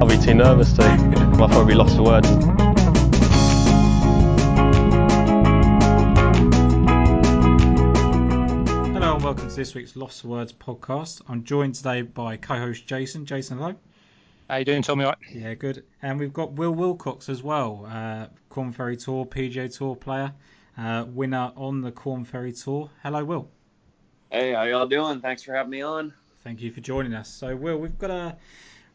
I'll be too nervous to. I'll probably lost for words. Hello and welcome to this week's Lost for Words podcast. I'm joined today by co-host Jason. Jason, hello. How you doing, Tommy? Right? Yeah, good. And we've got Will Wilcox as well, uh, Korn Ferry Tour, PGA Tour player, uh, winner on the Korn Ferry Tour. Hello, Will. Hey, how y'all doing? Thanks for having me on. Thank you for joining us. So, Will, we've got a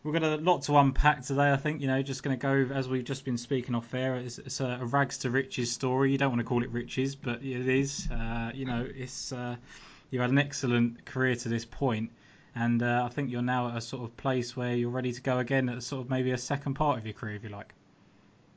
we've got a lot to unpack today. I think you know, just going to go as we've just been speaking off air. It's, it's a, a, rags to riches story. You don't want to call it riches, but it is. Uh, you know, it's uh, you've had an excellent career to this point, and uh, I think you're now at a sort of place where you're ready to go again at sort of maybe a second part of your career, if you like.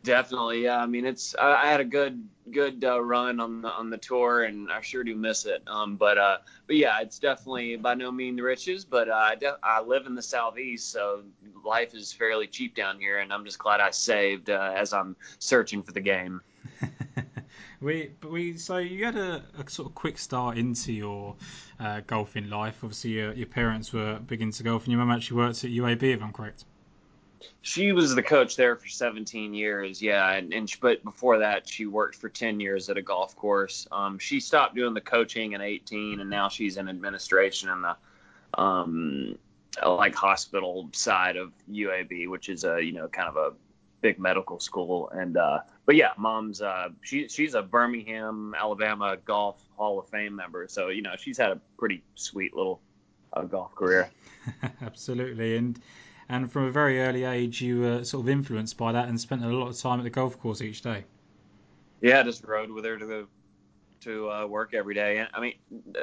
Definitely, yeah. I mean, it's I, I had a good good uh, run on the on the tour, and I sure do miss it. Um, but uh, but yeah, it's definitely by no means the riches, but uh, I I live in the southeast, so life is fairly cheap down here, and I'm just glad I saved uh, as I'm searching for the game. we we so you had a, a, sort of quick start into your uh, golfing life. Obviously, your, your parents were big into golf, and your mum actually worked at UAB, if I'm correct she was the coach there for 17 years yeah and, and she, but before that she worked for 10 years at a golf course. Um, she stopped doing the coaching in 18 and now she's in administration in the um, like hospital side of uab which is a you know kind of a big medical school. And uh, but yeah mom's uh, she, she's a birmingham alabama golf hall of fame member. So you know she's had a pretty sweet little uh, golf career. Absolutely. And and from a very early age you were sort of influenced by that and spent a lot of time at the golf course each day. Yeah, I just rode with her to the to uh, work every day. I mean,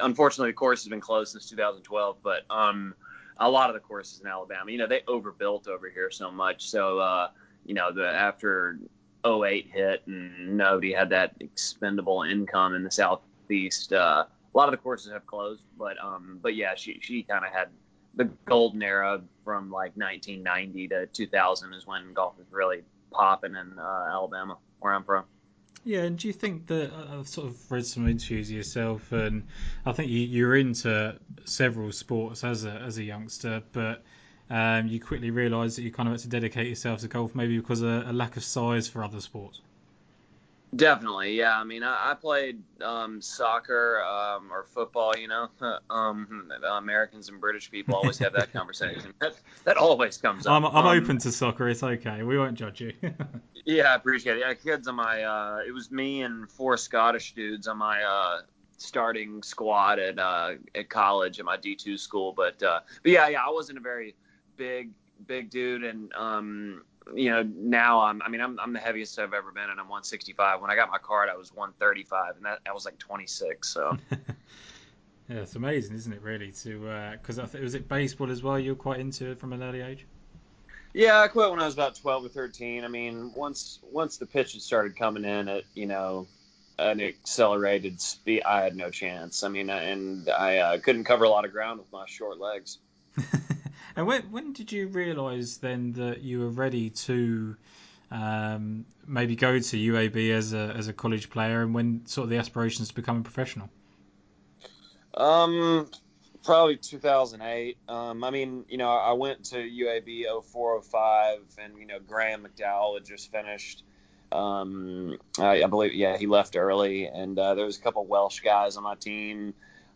unfortunately, the course has been closed since 2012, but um, a lot of the courses in Alabama, you know, they overbuilt over here so much. So, uh, you know, the after 08 hit and nobody had that expendable income in the southeast, uh, a lot of the courses have closed. But um, but yeah, she she kind of had the golden era from like 1990 to 2000 is when golf was really popping in uh, Alabama, where I'm from. Yeah, and do you think that uh, I've sort of read some interviews yourself, and I think you, you're into several sports as a as a youngster, but um, you quickly realised that you kind of had to dedicate yourself to golf, maybe because of a lack of size for other sports. Definitely, yeah. I mean, I, I played um, soccer um, or football. You know, um, Americans and British people always have that conversation. that, that always comes up. I'm, I'm open to soccer. It's okay. We won't judge you. yeah, I appreciate it. Yeah, kids on my. Uh, it was me and four Scottish dudes on my uh, starting squad at uh, at college at my D2 school. But uh, but yeah, yeah, I wasn't a very big big dude, and um, you know, now I'm, I mean, I'm, I'm the heaviest I've ever been, and I'm 165. When I got my card, I was 135, and that, I was like 26. So. yeah, it's amazing, isn't it? Really, to because uh, I think was it baseball as well. You were quite into it from an early age. Yeah, I quit when I was about 12 or 13. I mean, once once the pitches started coming in at you know an accelerated speed, I had no chance. I mean, and I uh, couldn't cover a lot of ground with my short legs. And when when did you realise then that you were ready to um, maybe go to UAB as a as a college player, and when sort of the aspirations to become a professional? Um, probably 2008. Um, I mean, you know, I went to UAB 0405, and you know, Graham McDowell had just finished. Um, I, I believe, yeah, he left early, and uh, there was a couple Welsh guys on my team.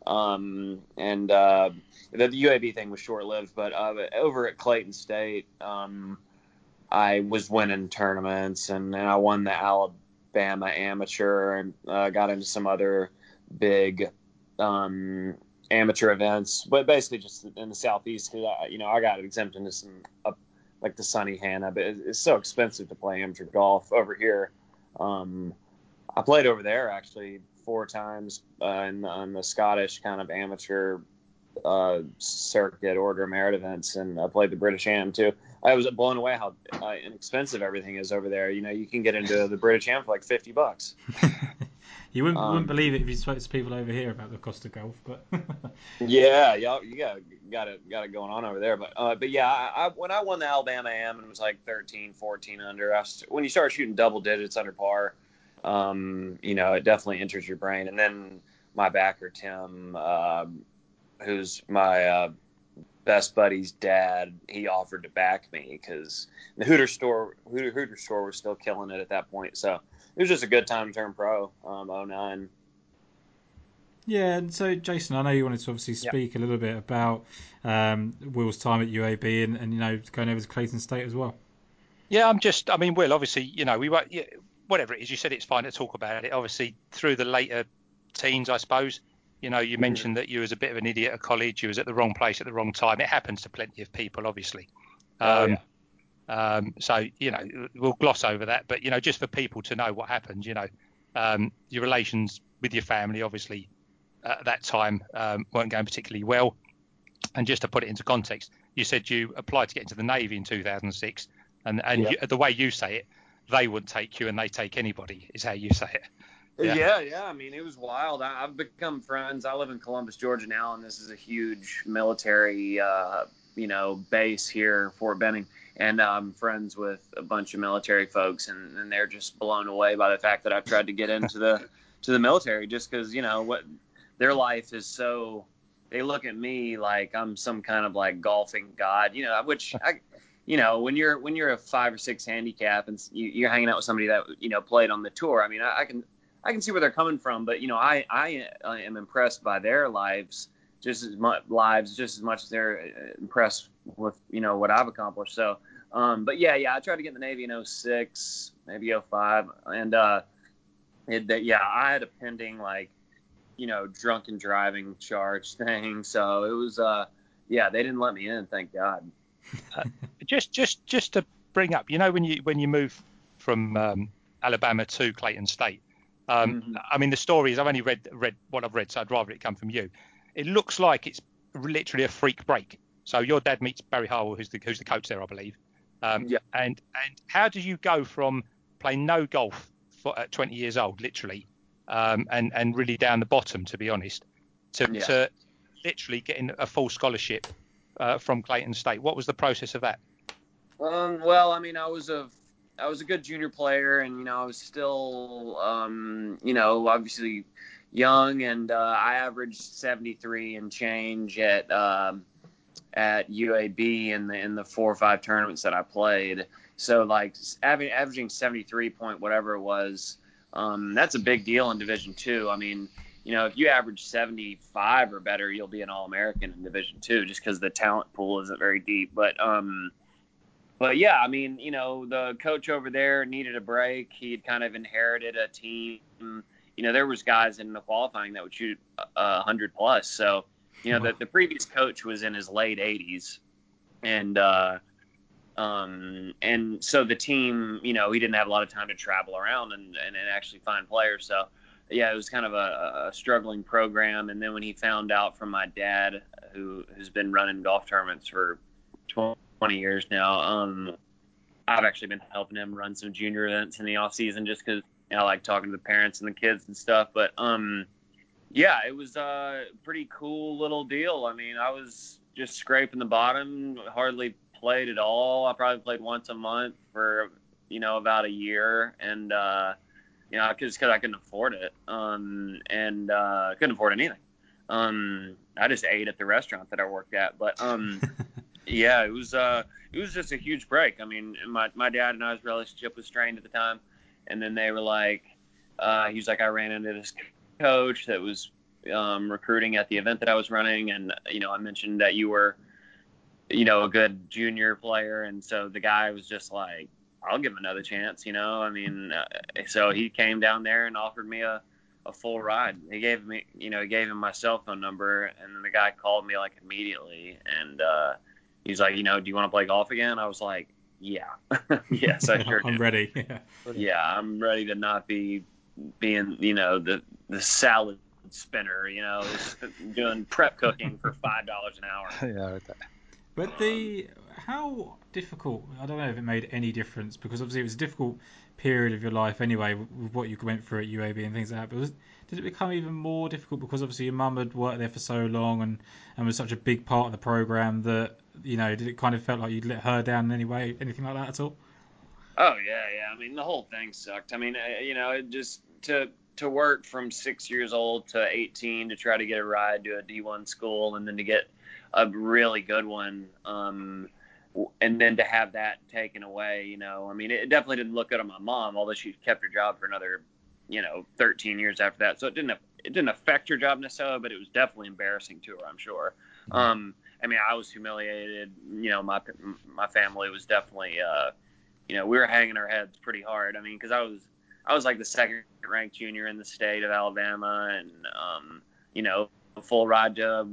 Um, and uh, the, UAB thing was short lived, but uh, over at Clayton State, um, I was winning tournaments and, and, I won the Alabama Amateur and uh, got into some other big um, amateur events, but basically just in the southeast because I, you know I got exempt into some like the Sunnehanna, but it's so expensive to play amateur golf over here. Um, I played over there actually four times uh, in, on the Scottish kind of amateur uh, circuit order merit events, and I played the British Am too. I was blown away how uh, inexpensive everything is over there. You know, you can get into the British Am for like fifty bucks. you wouldn't, um, wouldn't believe it if you spoke to people over here about the cost of golf, but yeah, y'all, you got got it got it going on over there. But uh, but yeah, I, I, when I won the Alabama Am and it was like 13, 14 under, I, when you start shooting double digits under par, um, you know, it definitely enters your brain. And then my backer Tim, uh, who's my uh, best buddy's dad, he offered to back me because the Hooters tour Hooter, Hooters tour was still killing it at that point. So it was just a good time to turn pro. Um, 09. Yeah, and so Jason, I know you wanted to obviously speak a little bit about um, Will's time at UAB and, and you know going over to Clayton State as well. Yeah, I'm just. I mean, Will, obviously, you know, we were whatever it is. You said it's fine to talk about it. Obviously, through the later teens, I suppose. You know, you mentioned that you was a bit of an idiot at college. You was at the wrong place at the wrong time. It happens to plenty of people, obviously. Oh, um, yeah. um, so you know, we'll gloss over that. But you know, just for people to know what happened. You know, um, your relations with your family, obviously, at that time um, weren't going particularly well. And just to put it into context, you said you applied to get into the Navy in 2006, and and yeah. you, the way you say it, they wouldn't take you, and they take anybody, is how you say it. Yeah. yeah, yeah. I mean, it was wild. I, have become friends. I live in Columbus, Georgia now, and this is a huge military, uh, you know, base here, Fort Benning. And I'm friends with a bunch of military folks, and, and they're just blown away by the fact that I've tried to get into the to the military, just because you know what their life is so. They look at me like I'm some kind of like golfing god, you know, which I, you know, when you're when you're a five or six handicap and you, are hanging out with somebody that you know played on the tour. I mean, I, I can I can see where they're coming from, but you know, I I, I am impressed by their lives just as much lives just as much as they're uh, impressed with you know what I've accomplished. So, um, but yeah, yeah, I tried to get in the Navy in 06, maybe 05, and uh, it, yeah, I had a pending like you know drunken driving charge thing, so it was uh yeah, they didn't let me in, thank God. Just just just to bring up, you know, when you when you move from um, Alabama to Clayton State um, mm-hmm. I mean, the story is I've only read read what I've read, so I'd rather it come from you. It looks like it's literally a freak break. So your dad meets Barry Harwell, who's the who's the coach there, I believe. Um, yeah. And and how do you go from playing no golf for, at 20 years old, literally, um, and and really down the bottom, to be honest, to yeah. to literally getting a full scholarship uh, from Clayton State? What was the process of that? Um, well, I mean, I was a I was a good junior player, and you know I was still, um, you know, obviously young, and uh, I averaged 73 and change at um, at UAB in the in the four or five tournaments that I played. So like averaging 73 point whatever it was, um, that's a big deal in Division Two. I mean, you know, if you average 75 or better, you'll be an All American in Division Two, just because the talent pool isn't very deep. But um, but yeah, I mean, you know, the coach over there needed a break. He'd kind of inherited a team. You know, there was guys in the qualifying that would shoot a hundred plus. So, you know, the, the previous coach was in his late 80s, and uh, um, and so the team, you know, he didn't have a lot of time to travel around and and, and actually find players. So, yeah, it was kind of a, a struggling program. And then when he found out from my dad, who who's been running golf tournaments for 20 20 years now. Um, I've actually been helping him run some junior events in the off season just because you know, I like talking to the parents and the kids and stuff. But um, yeah, it was a pretty cool little deal. I mean, I was just scraping the bottom, hardly played at all. I probably played once a month for you know about a year, and uh, you know just because I couldn't afford it, um, and uh, couldn't afford anything. Um, I just ate at the restaurant that I worked at, but um. Yeah, it was uh, it was just a huge break. I mean, my my dad and I's relationship was strained at the time, and then they were like, uh, he was like, I ran into this coach that was um, recruiting at the event that I was running, and you know, I mentioned that you were, you know, a good junior player, and so the guy was just like, I'll give him another chance, you know. I mean, uh, so he came down there and offered me a a full ride. He gave me, you know, he gave him my cell phone number, and then the guy called me like immediately, and uh, he's like, you know, do you want to play golf again? I was like, yeah, yes, I sure. I'm do. ready. Yeah. yeah, I'm ready to not be being, you know, the the salad spinner, you know, doing prep cooking for five dollars an hour. Yeah. But the how difficult? I don't know if it made any difference because obviously it was a difficult period of your life anyway with what you went through at UAB and things like that. But was, did it become even more difficult because obviously your mum had worked there for so long and, and was such a big part of the program that you know did it kind of felt like you'd let her down in any way, anything like that at all? Oh yeah, yeah. I mean the whole thing sucked. I mean, uh, you know, it just to to work from six years old to 18 to try to get a ride to a D1 school and then to get a really good one. Um, and then to have that taken away, you know, I mean, it definitely didn't look good on my mom, although she kept her job for another, you know, 13 years after that. So it didn't, it didn't affect her job necessarily, but it was definitely embarrassing to her, I'm sure. Mm-hmm. Um, I mean, I was humiliated. You know, my my family was definitely, uh, you know, we were hanging our heads pretty hard. I mean, because I was I was like the second ranked junior in the state of Alabama, and um, you know, full ride to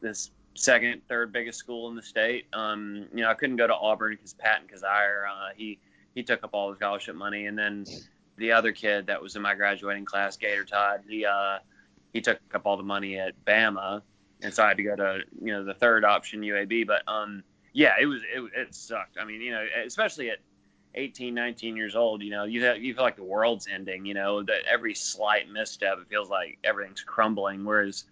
this second, third biggest school in the state. Um, you know, I couldn't go to Auburn because Patton Kizzire, uh, he he took up all the scholarship money, and then the other kid that was in my graduating class, Gator Todd, he uh, he took up all the money at Bama, and so I had to go to you know the third option UAB. But um, yeah, it was it, it sucked. I mean, you know, especially at 18, 19 years old, you know, you you feel like the world's ending. You know, that every slight misstep, it feels like everything's crumbling. Whereas,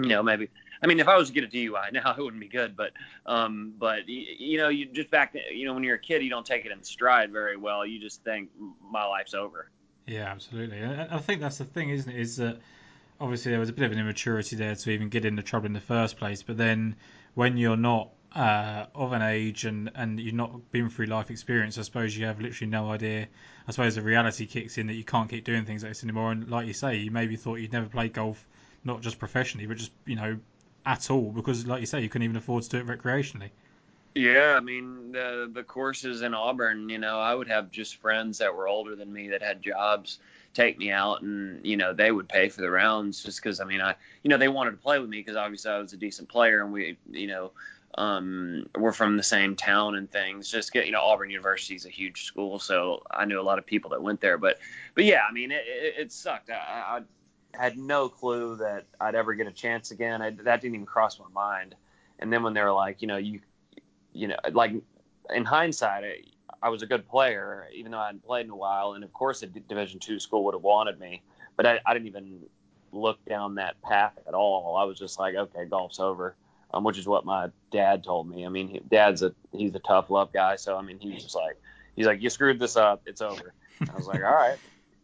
you know, maybe I mean, if I was to get a DUI now, it wouldn't be good. But, um, but you know, you just back, you know, when you're a kid, you don't take it in stride very well. You just think my life's over. Yeah, absolutely. I think that's the thing, isn't it? Is that obviously there was a bit of an immaturity there to even get into trouble in the first place. But then when you're not uh, of an age and, and you've not been through life experience, I suppose you have literally no idea. I suppose the reality kicks in that you can't keep doing things like this anymore. And like you say, you maybe thought you'd never play golf, not just professionally, but just you know at all because, like you say, you couldn't even afford to do it recreationally. Yeah, I mean the the courses in Auburn, you know, I would have just friends that were older than me that had jobs take me out and you know they would pay for the rounds just because I mean I you know they wanted to play with me because obviously I was a decent player and we you know um, we're from the same town and things. Just get you know Auburn University is a huge school, so I knew a lot of people that went there. But but yeah, I mean it, it, it sucked. I, I, had no clue that I'd ever get a chance again. I, that didn't even cross my mind. And then when they were like, you know, you you know, like in hindsight, I, was a good player, even though I hadn't played in a while. And of course, a Division two school would have wanted me, but I, I didn't even look down that path at all. I was just like, okay, golf's over um, which is what my dad told me. I mean, he, dad's a he's a tough love guy, so I mean, he was just like, he's like, you screwed this up, it's over. I was like, all right.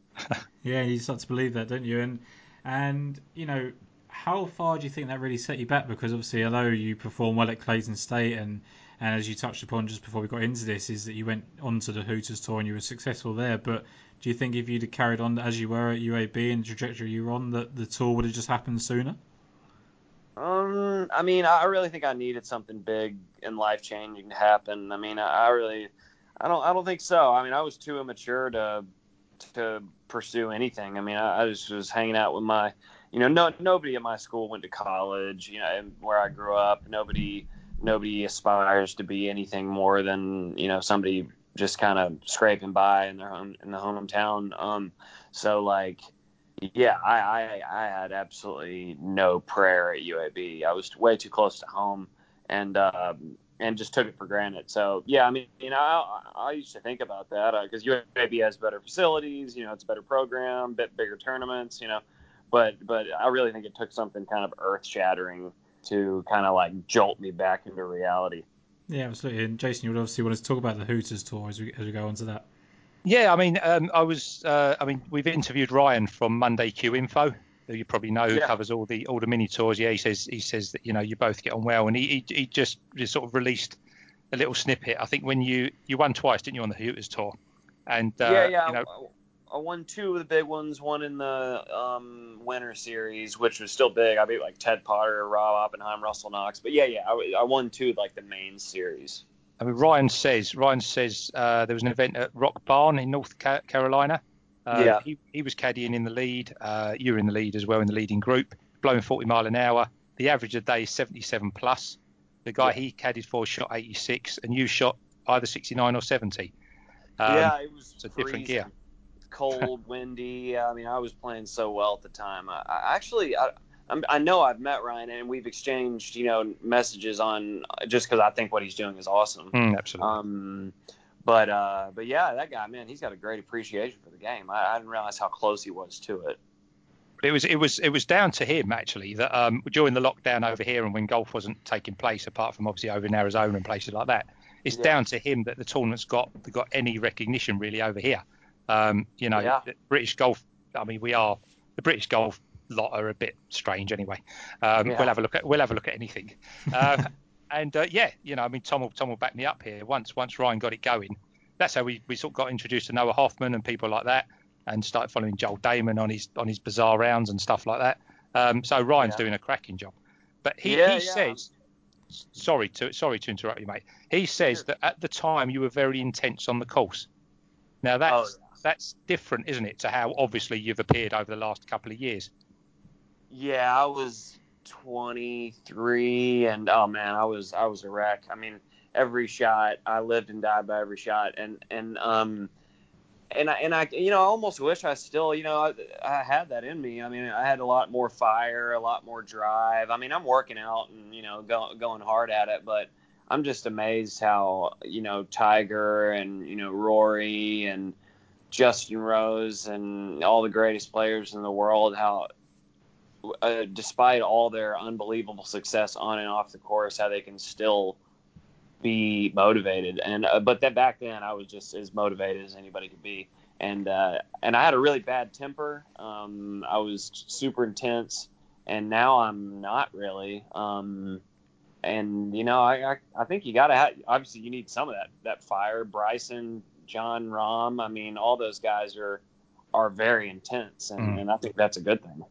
yeah, you start to believe that, don't you? And and you know, how far do you think that really set you back? Because obviously, although you perform well at Clayton State, and and as you touched upon just before we got into this, is that you went on to the Hooters tour and you were successful there. But do you think if you'd have carried on as you were at UAB and the trajectory you were on, that the tour would have just happened sooner? Um, I mean, I really think I needed something big and life changing to happen. I mean, I, I really, I don't, I don't think so. I mean, I was too immature to to pursue anything. I mean, I, I just was hanging out with my, you know, no nobody at my school went to college. You know, where I grew up, nobody nobody aspires to be anything more than you know somebody just kind of scraping by in their home in the hometown. Um, so like yeah, I, I, I had absolutely no prayer at UAB. I was way too close to home, and um, and just took it for granted. So yeah, I mean, you know, I, I used to think about that because uh, UAB has better facilities. You know, it's a better program, bit bigger tournaments. You know, but but I really think it took something kind of earth shattering to kind of like jolt me back into reality. Yeah, absolutely. And Jason, you would obviously want to talk about the Hooters tour as we as we go on to that. Yeah, I mean, um, I was, uh, I mean, we've interviewed Ryan from Monday Q Info, who you probably know, who yeah. covers all the all the mini tours. Yeah, he says he says that you know you both get on well, and he he, he just, just sort of released a little snippet. I think when you you won twice, didn't you, on the Hooters tour? And uh, yeah, yeah. You know, I won two of the big ones. One in the um, winter series, which was still big. I beat like Ted Potter, Rob Oppenheim, Russell Knox. But yeah, yeah, I, I won two like the main series. I mean, Ryan says Ryan says uh, there was an event at Rock Barn in North Carolina. Uh, yeah. He, he was caddying in the lead. Uh, you were in the lead as well in the leading group, blowing 40 mile an hour. The average of the day is 77 plus. The guy yeah. he caddied for shot 86, and you shot either 69 or 70. Um, yeah, it was a different gear. Cold, windy. I mean, I was playing so well at the time. I, I actually, I, i know I've met Ryan and we've exchanged, you know, messages on just because I think what he's doing is awesome. Mm, absolutely. Um, but uh, but yeah, that guy, man, he's got a great appreciation for the game. I, I didn't realize how close he was to it. it was it was it was down to him actually that um, during the lockdown over here and when golf wasn't taking place, apart from obviously over in Arizona and places like that, it's yeah. down to him that the tournament's got got any recognition really over here. Um, you know, yeah. British golf I mean, we are the British golf lot are a bit strange anyway. Um, Yeah. We'll have a look at we'll have a look at anything. Uh, and uh, yeah, you know, I mean, Tom will Tom will back me up here. Once once Ryan got it going, that's how we, we sort of got introduced to Noah Hoffman and people like that, and started following Joel Damon on his on his bizarre rounds and stuff like that. Um, so Ryan's Yeah. doing a cracking job. But he, Yeah, he says, sorry to sorry to interrupt you, mate. He says that at the time you were very intense on the course. Now that's Oh, that's different, isn't it, to how obviously you've appeared over the last couple of years. Yeah, I was 23, and oh man, I was I was a wreck. I mean, every shot, I lived and died by every shot, and and um, and I and I you know I almost wish I still you know I, I had that in me. I mean, I had a lot more fire, a lot more drive. I mean, I'm working out and you know go, going hard at it, but I'm just amazed how you know Tiger and you know Rory and Justin Rose and all the greatest players in the world how uh, despite all their unbelievable success on and off the course, how they can still be motivated. And uh, but then back then, I was just as motivated as anybody could be. And uh, and I had a really bad temper. Um, I was super intense, and now I'm not really. Um, and you know, I I, I think you got to have obviously you need some of that that fire. Bryson, Jon Rahm, I mean, all those guys are are very intense, and, Mm. and I think that's a good thing.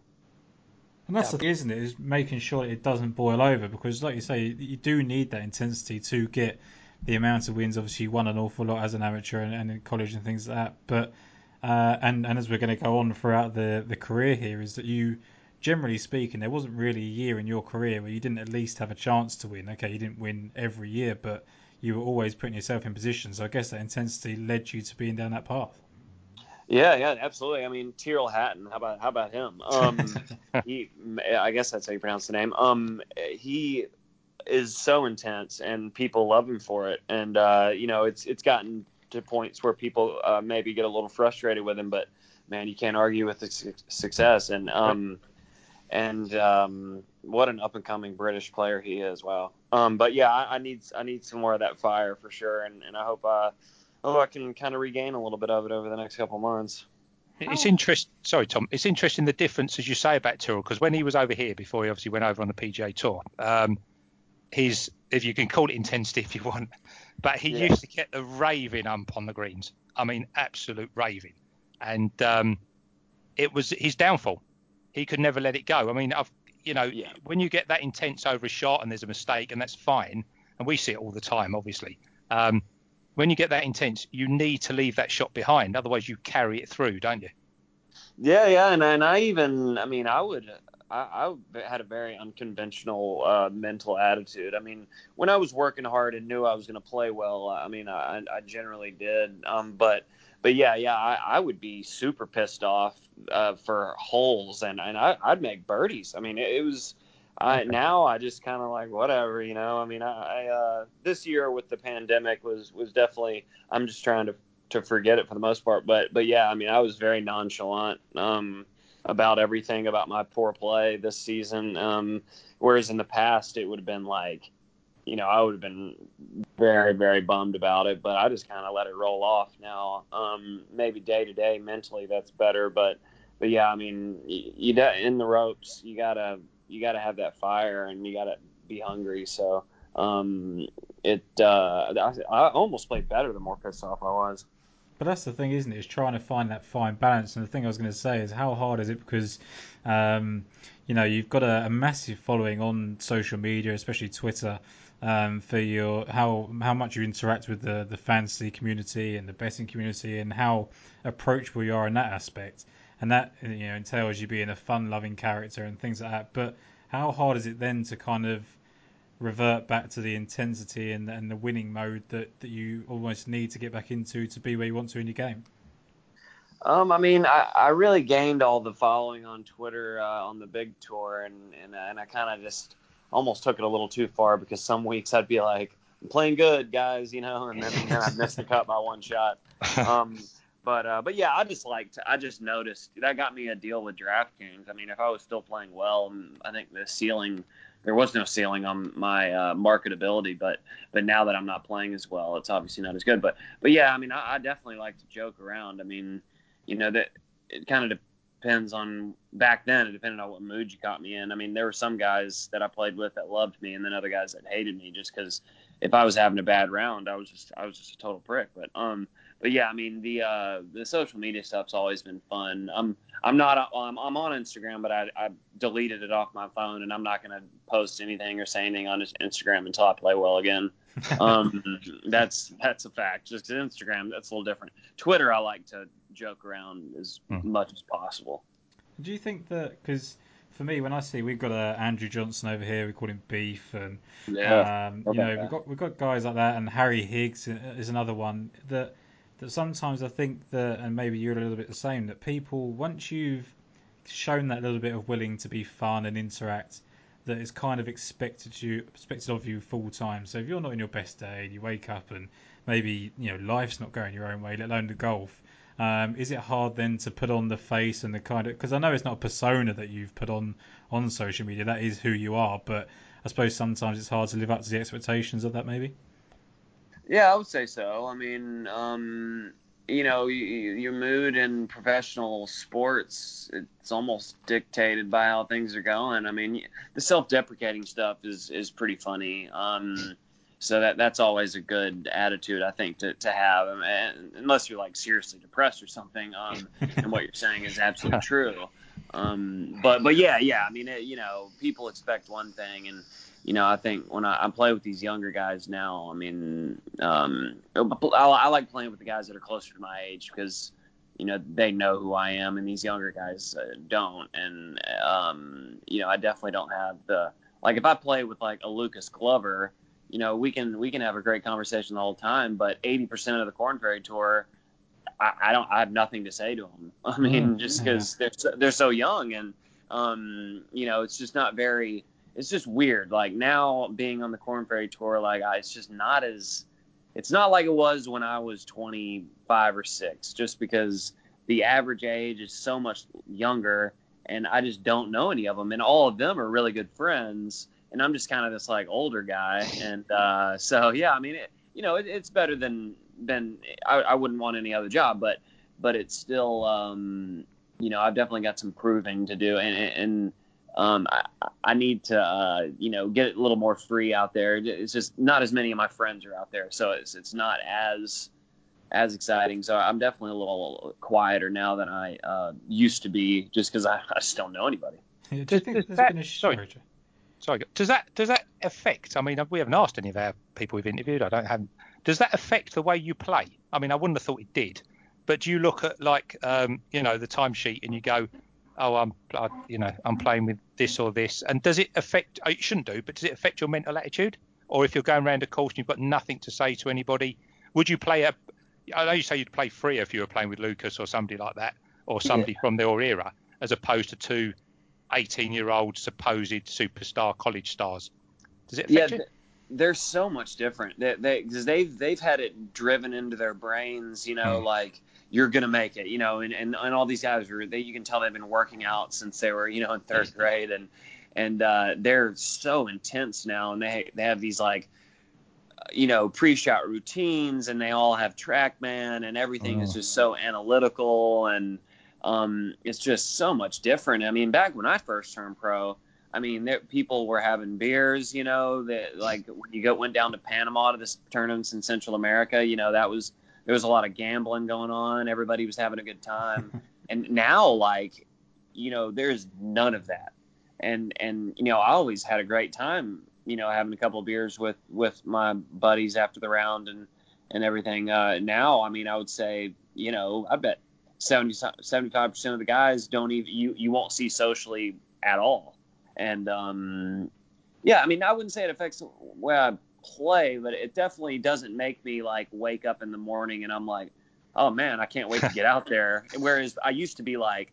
And that's Yeah. the thing, isn't it? Is making sure it doesn't boil over because, like you say, you do need that intensity to get the amount of wins. Obviously, you won an awful lot as an amateur and, and in college and things like that. But uh, and and as we're going to go on throughout the the career here, is that you, generally speaking, there wasn't really a year in your career where you didn't at least have a chance to win. Okay, you didn't win every year, but you were always putting yourself in position. So I guess that intensity led you to being down that path. Yeah, yeah, absolutely. I mean, Tyrrell Hatton. How about how about him? Um, he, I guess that's how you pronounce the name. Um, he is so intense, and people love him for it. And uh, you know, it's it's gotten to points where people uh, maybe get a little frustrated with him, but man, you can't argue with his success. And um, and um, what an up and coming British player he is. Wow. Um, but yeah, I, I need I need some more of that fire for sure, and, and I hope uh, oh I can kind of regain a little bit of it over the next couple months. It's interest. Sorry, Tom. It's interesting the difference as you say about Tyrrell because when he was over here before, he obviously went over on the PGA Tour. Um, his, if you can call it intensity if you want, but he Yeah. used to get the raving ump on the greens. I mean, absolute raving, and um, it was his downfall. He could never let it go. I mean, I've, you know, Yeah. when you get that intense over a shot and there's a mistake, and that's fine, and we see it all the time, obviously. Um, when you get that intense, you need to leave that shot behind. Otherwise, you carry it through, don't you? Yeah, yeah, and and I even, I mean, I would, I, I had a very unconventional uh, mental attitude. I mean, when I was working hard and knew I was going to play well, I mean, I, I generally did. Um, but, but yeah, yeah, I, I would be super pissed off uh, for holes, and and I, I'd make birdies. I mean, it, it was. I, now I just kind of like whatever, you know. I mean, I, I uh, this year with the pandemic was was definitely. I'm just trying to to forget it for the most part. But but yeah, I mean, I was very nonchalant um, about everything about my poor play this season. Um, whereas in the past, it would have been like, you know, I would have been very very bummed about it. But I just kind of let it roll off. Now, um, maybe day to day mentally that's better. But but yeah, I mean, you, you in the ropes, you gotta you gotta have that fire and you gotta be hungry. So. Um, it uh, I, I almost played better the more pissed off I was. But that's the thing, isn't it? Is trying to find that fine balance. And the thing I was going to say is, how hard is it? Because, um, you know, you've got a, a massive following on social media, especially Twitter, um, for your how how much you interact with the the fantasy community and the betting community, and how approachable you are in that aspect. And that you know entails you being a fun-loving character and things like that. But how hard is it then to kind of revert back to the intensity and, and the winning mode that, that you almost need to get back into to be where you want to in your game. Um, I mean, I, I really gained all the following on Twitter uh, on the big tour, and and, and I kind of just almost took it a little too far because some weeks I'd be like, I'm playing good, guys, you know, and then, and then I'd miss the cut by one shot. Um, but uh, but yeah, I just liked, I just noticed that got me a deal with DraftKings. I mean, if I was still playing well, I think the ceiling there was no ceiling on my uh, marketability, but but now that I'm not playing as well, it's obviously not as good. But but yeah, I mean, I, I definitely like to joke around. I mean, you know that it kind of depends on back then. It depended on what mood you caught me in. I mean, there were some guys that I played with that loved me, and then other guys that hated me just because if I was having a bad round, I was just I was just a total prick. But um, but yeah, I mean the uh, the social media stuff's always been fun. I'm I'm not I'm, I'm on Instagram, but I, I deleted it off my phone, and I'm not gonna post anything or say anything on Instagram until I play well again. Um, that's that's a fact. Just Instagram, that's a little different. Twitter, I like to joke around as mm. much as possible. Do you think that because for me, when I see we've got uh, Andrew Johnston over here, we call him Beef, and yeah, um, you know we've got we've got guys like that, and Harry Higgs is another one that that sometimes I think that, and maybe you're a little bit the same, that people once you've shown that little bit of willing to be fun and interact, that is kind of expected you expected of you full time. So if you're not in your best day, and you wake up and maybe you know life's not going your own way, let alone the golf um, is it hard then to put on the face and the kind of because I know it's not a persona that you've put on on social media. That is who you are, but I suppose sometimes it's hard to live up to the expectations of that. Maybe. Yeah, I would say so. I mean, um, you know, you, your mood in professional sports, it's almost dictated by how things are going. I mean, the self-deprecating stuff is is pretty funny. Um, so that that's always a good attitude, I think, to, to have, and unless you're like seriously depressed or something. Um, and what you're saying is absolutely true. Um, but but yeah, yeah. I mean, it, you know, people expect one thing, and you know, I think when I, I play with these younger guys now, I mean, um, I, I like playing with the guys that are closer to my age because you know they know who I am, and these younger guys uh, don't. And um, you know, I definitely don't have the like if I play with like a Lucas Glover you know, we can we can have a great conversation the whole time, but 80% of the Korn Ferry Tour, I, I, don't I have nothing to say to them. I mean, mm, just because yeah. they're so, they're so young and um, you know, it's just not very. It's just weird. Like now being on the Korn Ferry Tour, like I, it's just not as. It's not like it was when I was 25 or six, just because the average age is so much younger, and I just don't know any of them, and all of them are really good friends and I'm just kind of this like older guy, and uh, so yeah, I mean, it, you know, it, it's better than than I, I, wouldn't want any other job, but but it's still, um, you know, I've definitely got some proving to do, and and um, I, I need to, uh, you know, get a little more free out there. It's just not as many of my friends are out there, so it's it's not as as exciting. So I'm definitely a little quieter now than I uh, used to be, just because I, I just don't know anybody. Yeah, do you think there's been a sorry. Sorry, does that does that affect? I mean, we haven't asked any of our people we've interviewed. I don't have. Does that affect the way you play? I mean, I wouldn't have thought it did. But do you look at like um, you know the timesheet and you go, oh, I'm I, you know I'm playing with this or this, and does it affect? Oh, it shouldn't do, but does it affect your mental attitude? Or if you're going around a course and you've got nothing to say to anybody, would you play a? I know you say you'd play free if you were playing with Lucas or somebody like that, or somebody yeah. from their era, as opposed to two 18 year old supposed superstar college stars. Does it affect yeah, you? They're so much different. They, they, cause they've, they've had it driven into their brains, you know, mm. like you're going to make it, you know, and, and, and all these guys are, they, you can tell they've been working out since they were, you know, in third grade and, and, uh, they're so intense now and they, they have these like, you know, pre-shot routines and they all have TrackMan and everything oh. is just so analytical and, um, it's just so much different. I mean, back when I first turned pro, I mean, there, people were having beers, you know, that like when you go went down to Panama to this tournaments in Central America, you know, that was there was a lot of gambling going on. Everybody was having a good time, and now like, you know, there's none of that. And and you know, I always had a great time, you know, having a couple of beers with with my buddies after the round and and everything. Uh, now, I mean, I would say, you know, I bet 75 percent of the guys don't even you you won't see socially at all. And um, yeah, I mean, I wouldn't say it affects where I play, but it definitely doesn't make me like wake up in the morning and I'm like, oh man, I can't wait to get out there. Whereas I used to be like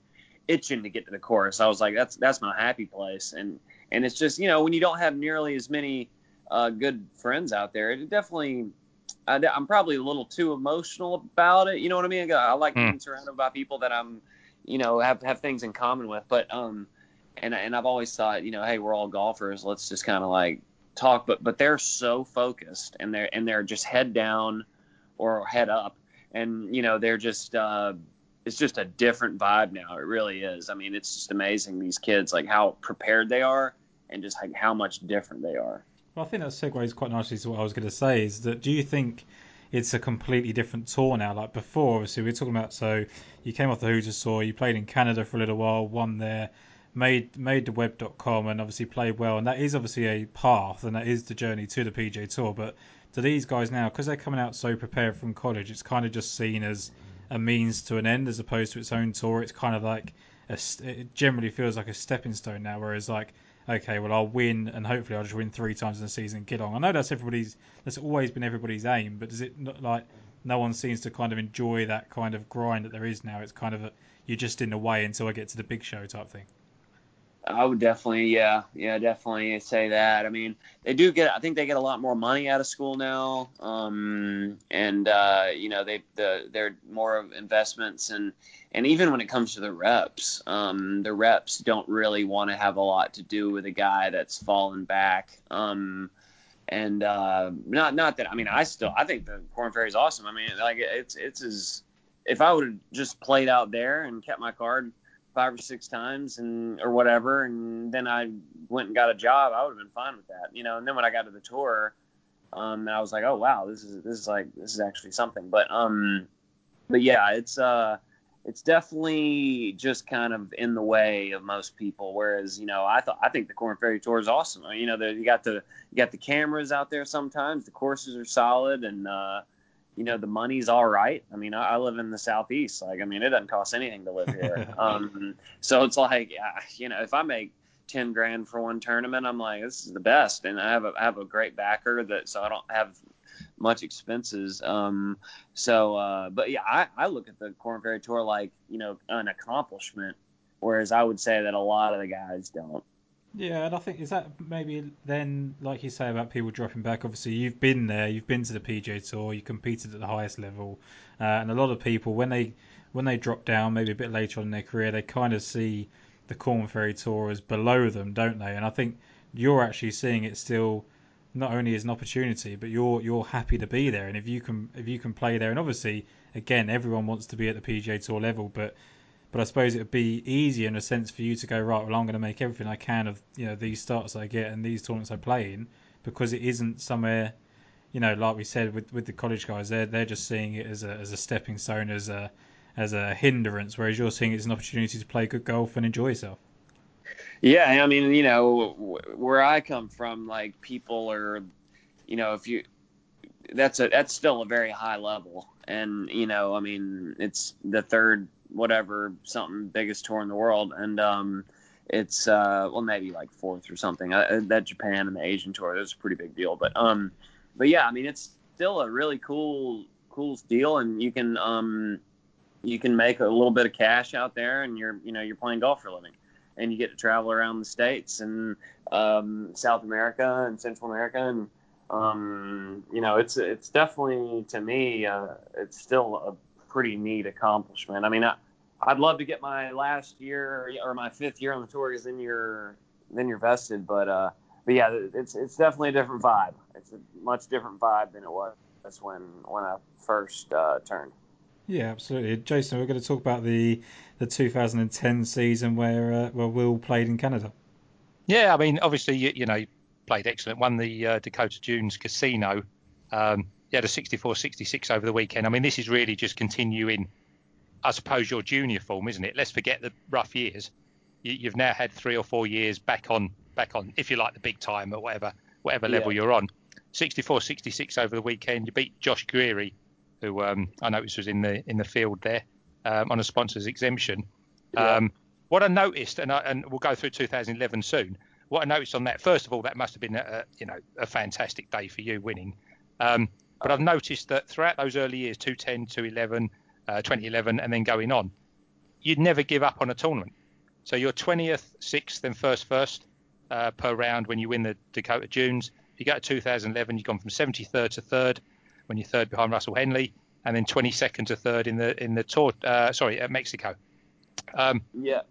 itching to get to the course. I was like, that's that's my happy place. And and it's just you know when you don't have nearly as many uh, good friends out there, it definitely I, am probably a little too emotional about it. You know what I mean? I like mm. being surrounded by people that I'm, you know, have have things in common with. But um, and and I've always thought, you know, hey, we're all golfers. Let's just kind of like talk. But but they're so focused and they're and they're just head down or head up, and you know they're just uh, it's just a different vibe now. It really is. I mean, it's just amazing these kids like how prepared they are and just like how much different they are. Well, I think that segues quite nicely to what I was going to say. Is that do you think it's a completely different tour now? Like before, obviously, we are talking about. So you came off the Hooters tour, you played in Canada for a little while, won there, made made the web.com, and obviously played well. And that is obviously a path, and that is the journey to the PGA Tour. But to these guys now, because they're coming out so prepared from college, it's kind of just seen as a means to an end as opposed to its own tour. It's kind of like a, it generally feels like a stepping stone now. Whereas like okay, well I'll win and hopefully I'll just win three times in the season get on. I know that's everybody's that's always been everybody's aim, but does it not like no one seems to kind of enjoy that kind of grind that there is now? It's kind of a, you're just in the way until I get to the big show type thing. I would definitely, yeah, yeah, definitely say that. I mean, they do get. I think they get a lot more money out of school now, um, and uh, you know, they the they're more of investments and and even when it comes to the reps, um, the reps don't really want to have a lot to do with a guy that's fallen back. Um, and uh, not not that I mean, I still I think the Korn Ferry is awesome. I mean, like it's it's as if I would have just played out there and kept my card five or six times and or whatever, and then I went and got a job, I would have been fine with that, you know. And then when I got to the tour, um, I was like, oh wow, this is this is like this is actually something. But um, but yeah, it's uh, it's definitely just kind of in the way of most people. Whereas you know, I thought I think the Korn Ferry Tour is awesome. You know, you got the you got the cameras out there. Sometimes the courses are solid and uh, you know the money's all right. I mean, I, I, live in the southeast. Like, I mean, it doesn't cost anything to live here. um, so it's like, you know, if I make ten grand for one tournament, I'm like, this is the best, and I have a I have a great backer that so I don't have much expenses. Um, so, uh, but yeah, I, I look at the Korn Ferry Tour like you know an accomplishment, whereas I would say that a lot of the guys don't. Yeah, and I think is that maybe then, like you say about people dropping back. Obviously, you've been there, you've been to the PGA Tour, you competed at the highest level, uh, and a lot of people when they when they drop down, maybe a bit later on in their career, they kind of see the Korn Ferry Tour as below them, don't they? And I think you're actually seeing it still not only as an opportunity, but you're you're happy to be there. And if you can if you can play there, and obviously, again, everyone wants to be at the PGA Tour level, but but I suppose it would be easier in a sense for you to go right. Well, I'm going to make everything I can of you know these starts I get and these tournaments I play in because it isn't somewhere, you know, like we said with with the college guys, they're they're just seeing it as a as a stepping stone, as a as a hindrance, whereas you're seeing it as an opportunity to play good golf and enjoy yourself. Yeah, I mean, you know, where I come from, like people are, you know, if you, that's a that's still a very high level, and you know, I mean, it's the third whatever something biggest tour in the world, and um, it's uh, well maybe like fourth or something. Uh, that Japan and the Asian tour, that's a pretty big deal. But um, but yeah, I mean it's still a really cool cool deal, and you can um, you can make a little bit of cash out there, and you're you know you're playing golf for a living, and you get to travel around the states and um, South America and Central America and um, you know, it's it's definitely to me, uh, it's still a pretty neat accomplishment. I mean, I, I'd love to get my last year or my fifth year on the tour because then you're then you're vested. But uh, but yeah, it's it's definitely a different vibe. It's a much different vibe than it was when when I first uh, turned. Yeah, absolutely, Jason. We're going to talk about the the 2010 season where uh, where Will played in Canada. Yeah, I mean, obviously, you, you know, played excellent. Won the uh, Dakota Dunes Casino. Um, he had a 64-66 over the weekend. I mean, this is really just continuing, I suppose, your junior form, isn't it? Let's forget the rough years. You, have now had three or four years back on, back on, if you like, the big time or whatever, whatever level yeah. you're on. 64-66 over the weekend. You beat Josh Geary, who um, I noticed was in the in the field there um, on a sponsors exemption. Yeah. Um, what I noticed, and, I, and we'll go through 2011 soon. What I noticed on that, first of all, that must have been a, you know a fantastic day for you winning. Um, but I've noticed that throughout those early years, 210, 211, uh, 2011, and then going on, you'd never give up on a tournament. So you're 20th, 6th, and first, first uh, per round when you win the Dakota Dunes. You go to 2011, you've gone from 73rd to third when you're third behind Russell Henley, and then 22nd to third in the in the tour. Uh, sorry, at Mexico. Um, yeah.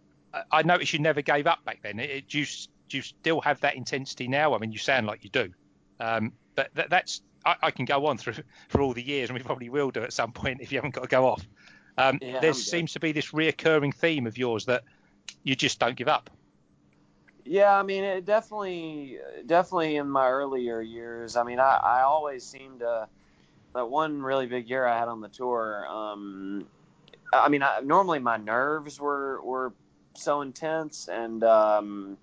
I noticed you never gave up back then. It, do, you, do you still have that intensity now? I mean, you sound like you do. Um, but that, that's I, I, can go on through for all the years, and we probably will do at some point if you haven't got to go off. Um, Yeah, there I'm good. seems to be this reoccurring theme of yours that you just don't give up. Yeah, I mean, it definitely, definitely in my earlier years. I mean, I, I always seemed to. That one really big year I had on the tour. Um, I mean, I, normally my nerves were were so intense, and um,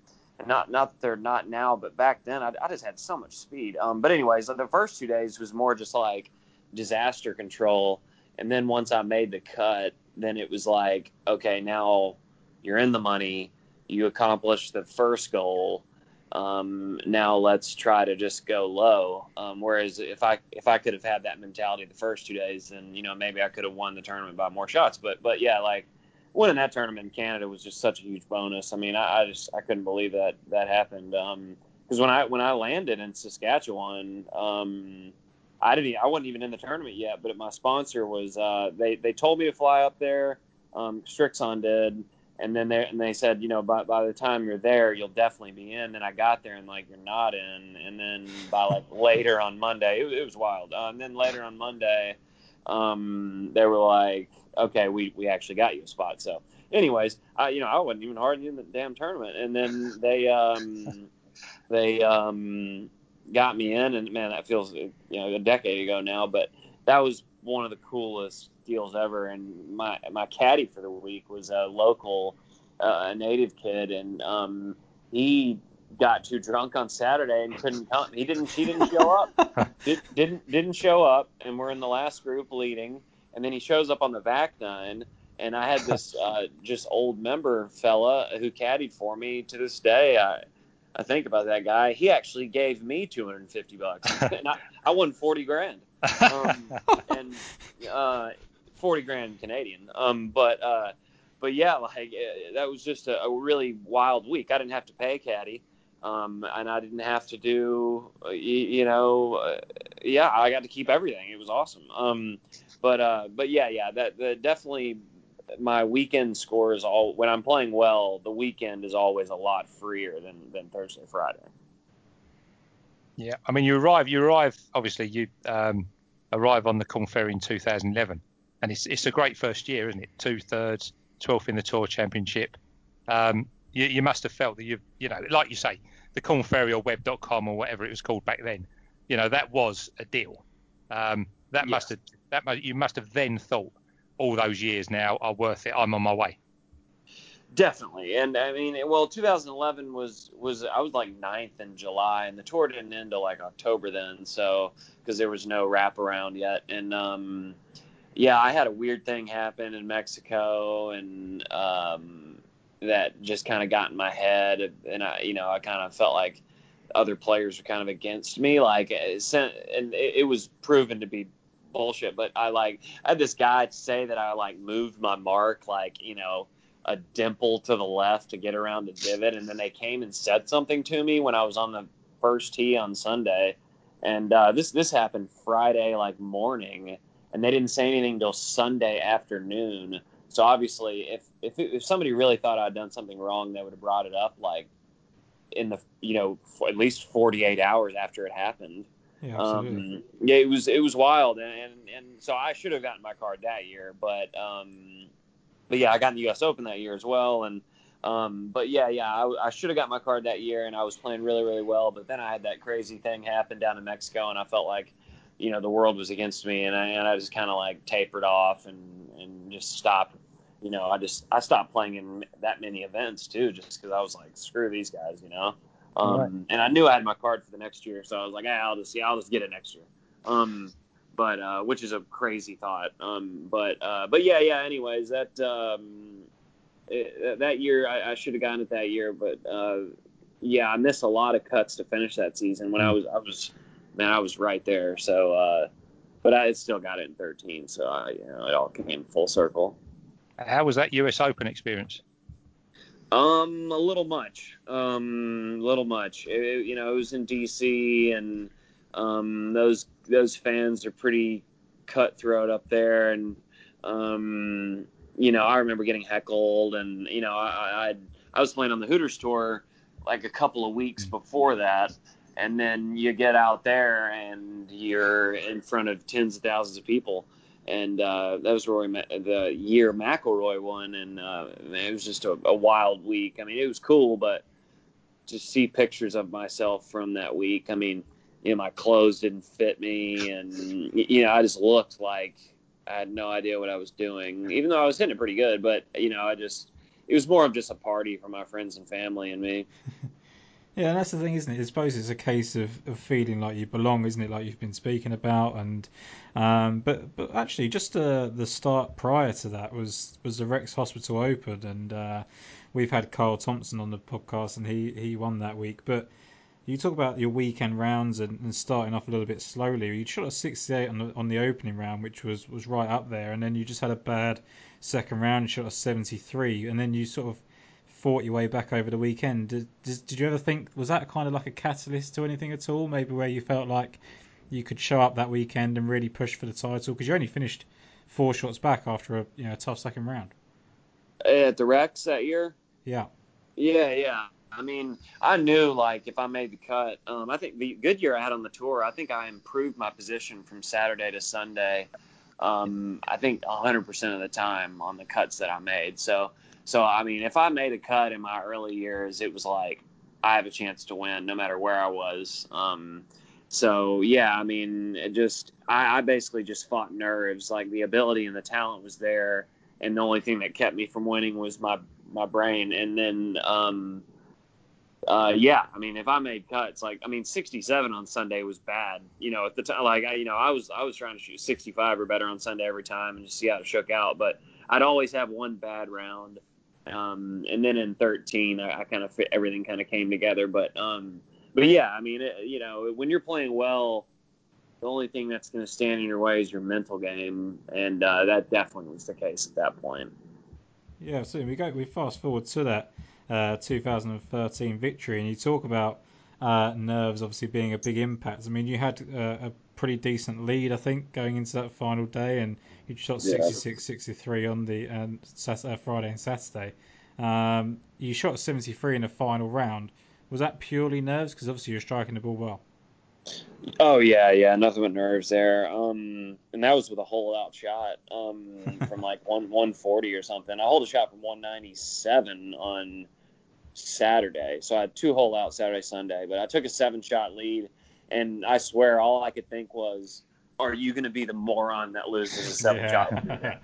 not not that they're not now, but back then I, I just had so much speed. Um, but anyways, the first two days was more just like disaster control, and then once I made the cut, then it was like, okay, now you're in the money you accomplished the first goal. Um, now let's try to just go low. Um, whereas if I if I could have had that mentality the first two days, then you know maybe I could have won the tournament by more shots. But but yeah, like winning that tournament in Canada was just such a huge bonus. I mean, I, I just I couldn't believe that that happened. Because when I when I landed in Saskatchewan, um, I didn't I wasn't even in the tournament yet. But my sponsor was uh, they they told me to fly up there. Um, Srixon did and then they and they said, you know, by by the time you're there, you'll definitely be in. And I got there and like you're not in. And then by like later on Monday, it, it was wild. Uh, and then later on Monday, um, they were like, okay, we we actually got you a spot. So, anyways, I you know I wasn't even hard in the damn tournament. And then they um they um got me in, and man, that feels you know a decade ago now, but that was one of the coolest deals ever. And my my caddy for the week was a local, uh, a native kid, and um, he got too drunk on Saturday and couldn't come. He didn't. He didn't show up. Did, didn't didn't show up, and we're in the last group leading, and then he shows up on the back nine. And I had this uh, just old member fella who caddied for me to this day. I, I think about that guy. He actually gave me 250 bucks, and I, I won 40 grand um, and uh, forty grand Canadian. Um, but uh, but yeah, like uh, that was just a, a really wild week. I didn't have to pay caddy, um, and I didn't have to do uh, you, you know, uh, yeah, I got to keep everything. It was awesome. Um, but uh, but yeah, yeah, that, definitely my weekend score is all when I'm playing well. The weekend is always a lot freer than than Thursday Friday. Yeah, I mean, you arrive. You arrive. Obviously, you um, arrive on the Korn Ferry in 2011, and it's it's a great first year, isn't it? Two thirds, 12th in the Tour Championship. Um, you, you must have felt that you've, you know, like you say, the Korn Ferry or Web.com or whatever it was called back then. You know, that was a deal. Um, that Yeah. must have that mu- you must have then thought all those years now are worth it. I'm on my way. Definitely, and I mean, well, 2011 was was I was like ninth in July, and the tour didn't end till like October then, so because there was no wraparound yet, and um, yeah, I had a weird thing happen in Mexico, and um, that just kind of got in my head, and I, you know, I kind of felt like other players were kind of against me, like, it sent- and it, it was proven to be bullshit, but I like I had this guy say that I like moved my mark, like you know a dimple to the left to get around the divot, and then they came and said something to me when I was on the first tee on Sunday, and uh, this this happened Friday like morning, and they didn't say anything till Sunday afternoon. So obviously, if if if somebody really thought I'd done something wrong, they would have brought it up like in the you know at least 48 hours after it happened. Yeah. Um, yeah, it was it was wild, and, and and so I should have gotten my card that year, but um, but yeah, I got in the U.S. Open that year as well, and um, but yeah, yeah, I, I should have got my card that year, and I was playing really really well, but then I had that crazy thing happen down in Mexico, and I felt like you know the world was against me, and I and I just kind of like tapered off and and just stopped. You know, I just I stopped playing in that many events too, just because I was like, screw these guys, you know. Um, Right. And I knew I had my card for the next year, so I was like, ah, I'll just yeah, I'll just get it next year. Um, but uh, which is a crazy thought. Um, but uh, but yeah, yeah. Anyways, that um, it, that year I, I should have gotten it that year, but uh, yeah, I missed a lot of cuts to finish that season. When I was I was man, I was right there. So, uh, but I still got it in 13, so I, you know, it all came full circle. How was that US Open experience? Um, a little much. Um, a little much. It, it- you know, it was in DC, and um, those those fans are pretty cutthroat up there, and um, you know, I remember getting heckled, and you know, I I I'd- I was playing on the Hooters tour like a couple of weeks before that, and then you get out there and you're in front of tens of thousands of people, and uh, that was Rory the year McIlroy won, and uh, it was just a, a, wild week. I mean, it was cool, but to see pictures of myself from that week, I mean, you know, my clothes didn't fit me, and you know, I just looked like I had no idea what I was doing, even though I was hitting it pretty good. But you know, I just it was more of just a party for my friends and family and me. Yeah, and that's the thing, isn't it? I suppose it's a case of, of feeling like you belong, isn't it? Like you've been speaking about, and um, but but actually, just uh, the start prior to that was was the Rex Hospital Open, and uh, we've had Carl Thompson on the podcast, and he he won that week. But you talk about your weekend rounds and, and starting off a little bit slowly. You shot a 68 on the on the opening round, which was was right up there, and then you just had a bad second round, shot a 73, and then you sort of fought your way back over the weekend. Did, did, did you ever think was that kind of like a catalyst to anything at all? Maybe where you felt like you could show up that weekend and really push for the title because you only finished four shots back after a you know a tough second round. At the Rex that year. Yeah. Yeah, yeah. I mean, I knew like if I made the cut, um, I think the good year I had on the tour, I think I improved my position from Saturday to Sunday. Um, I think 100% of the time on the cuts that I made. So so I mean, if I made a cut in my early years, it was like I have a chance to win no matter where I was. Um, so yeah, I mean, it just I, I basically just fought nerves. Like the ability and the talent was there, and the only thing that kept me from winning was my my brain. And then um, uh, yeah, I mean, if I made cuts, like I mean, 67 on Sunday was bad. You know, at the time, like I, you know, I was I was trying to shoot 65 or better on Sunday every time and just see how it shook out. But I'd always have one bad round. Um, and then in 13, I, I kind of fit everything kind of came together. But um, but yeah, I mean, it, you know, when you're playing well, the only thing that's going to stand in your way is your mental game, and uh, that definitely was the case at that point. Yeah, so we go. We fast forward to that uh, 2013 victory, and you talk about uh, nerves obviously being a big impact. I mean, you had uh, a pretty decent lead, I think, going into that final day, and you shot 66, 63 on the um, Saturday, uh, Friday and Saturday. Um, you shot 73 in the final round. Was that purely nerves? Because obviously you're striking the ball well. Oh yeah, yeah, nothing but nerves there. Um, and that was with a hole out shot um, from like one 140 or something. I hold a shot from 197 on Saturday, so I had two hole out Saturday, Sunday. But I took a seven shot lead and I swear all I could think was, "Are you going to be the moron that loses a seven shot?" Because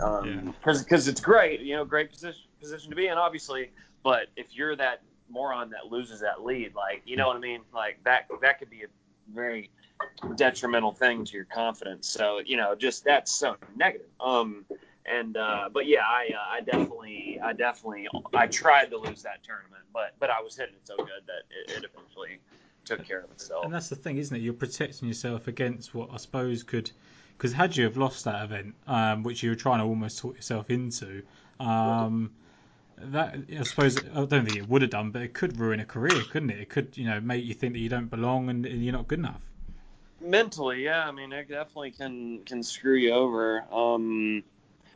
um, because it's great, you know, great position position to be in, obviously. But if you're that moron that loses that lead, like you know what I mean, like that that could be a very detrimental thing to your confidence. So you know, just that's so negative. Um, and uh, but yeah, I uh, I definitely I definitely I tried to lose that tournament, but but I was hitting it so good that it, it eventually took care of itself. And that's the thing, isn't it? You're protecting yourself against what I suppose could, because had you have lost that event, um, which you were trying to almost talk yourself into, um, that I suppose I don't think it would have done, but it could ruin a career, couldn't it? It could, you know, make you think that you don't belong and, and you're not good enough. Mentally, yeah. I mean, it definitely can can screw you over. Um,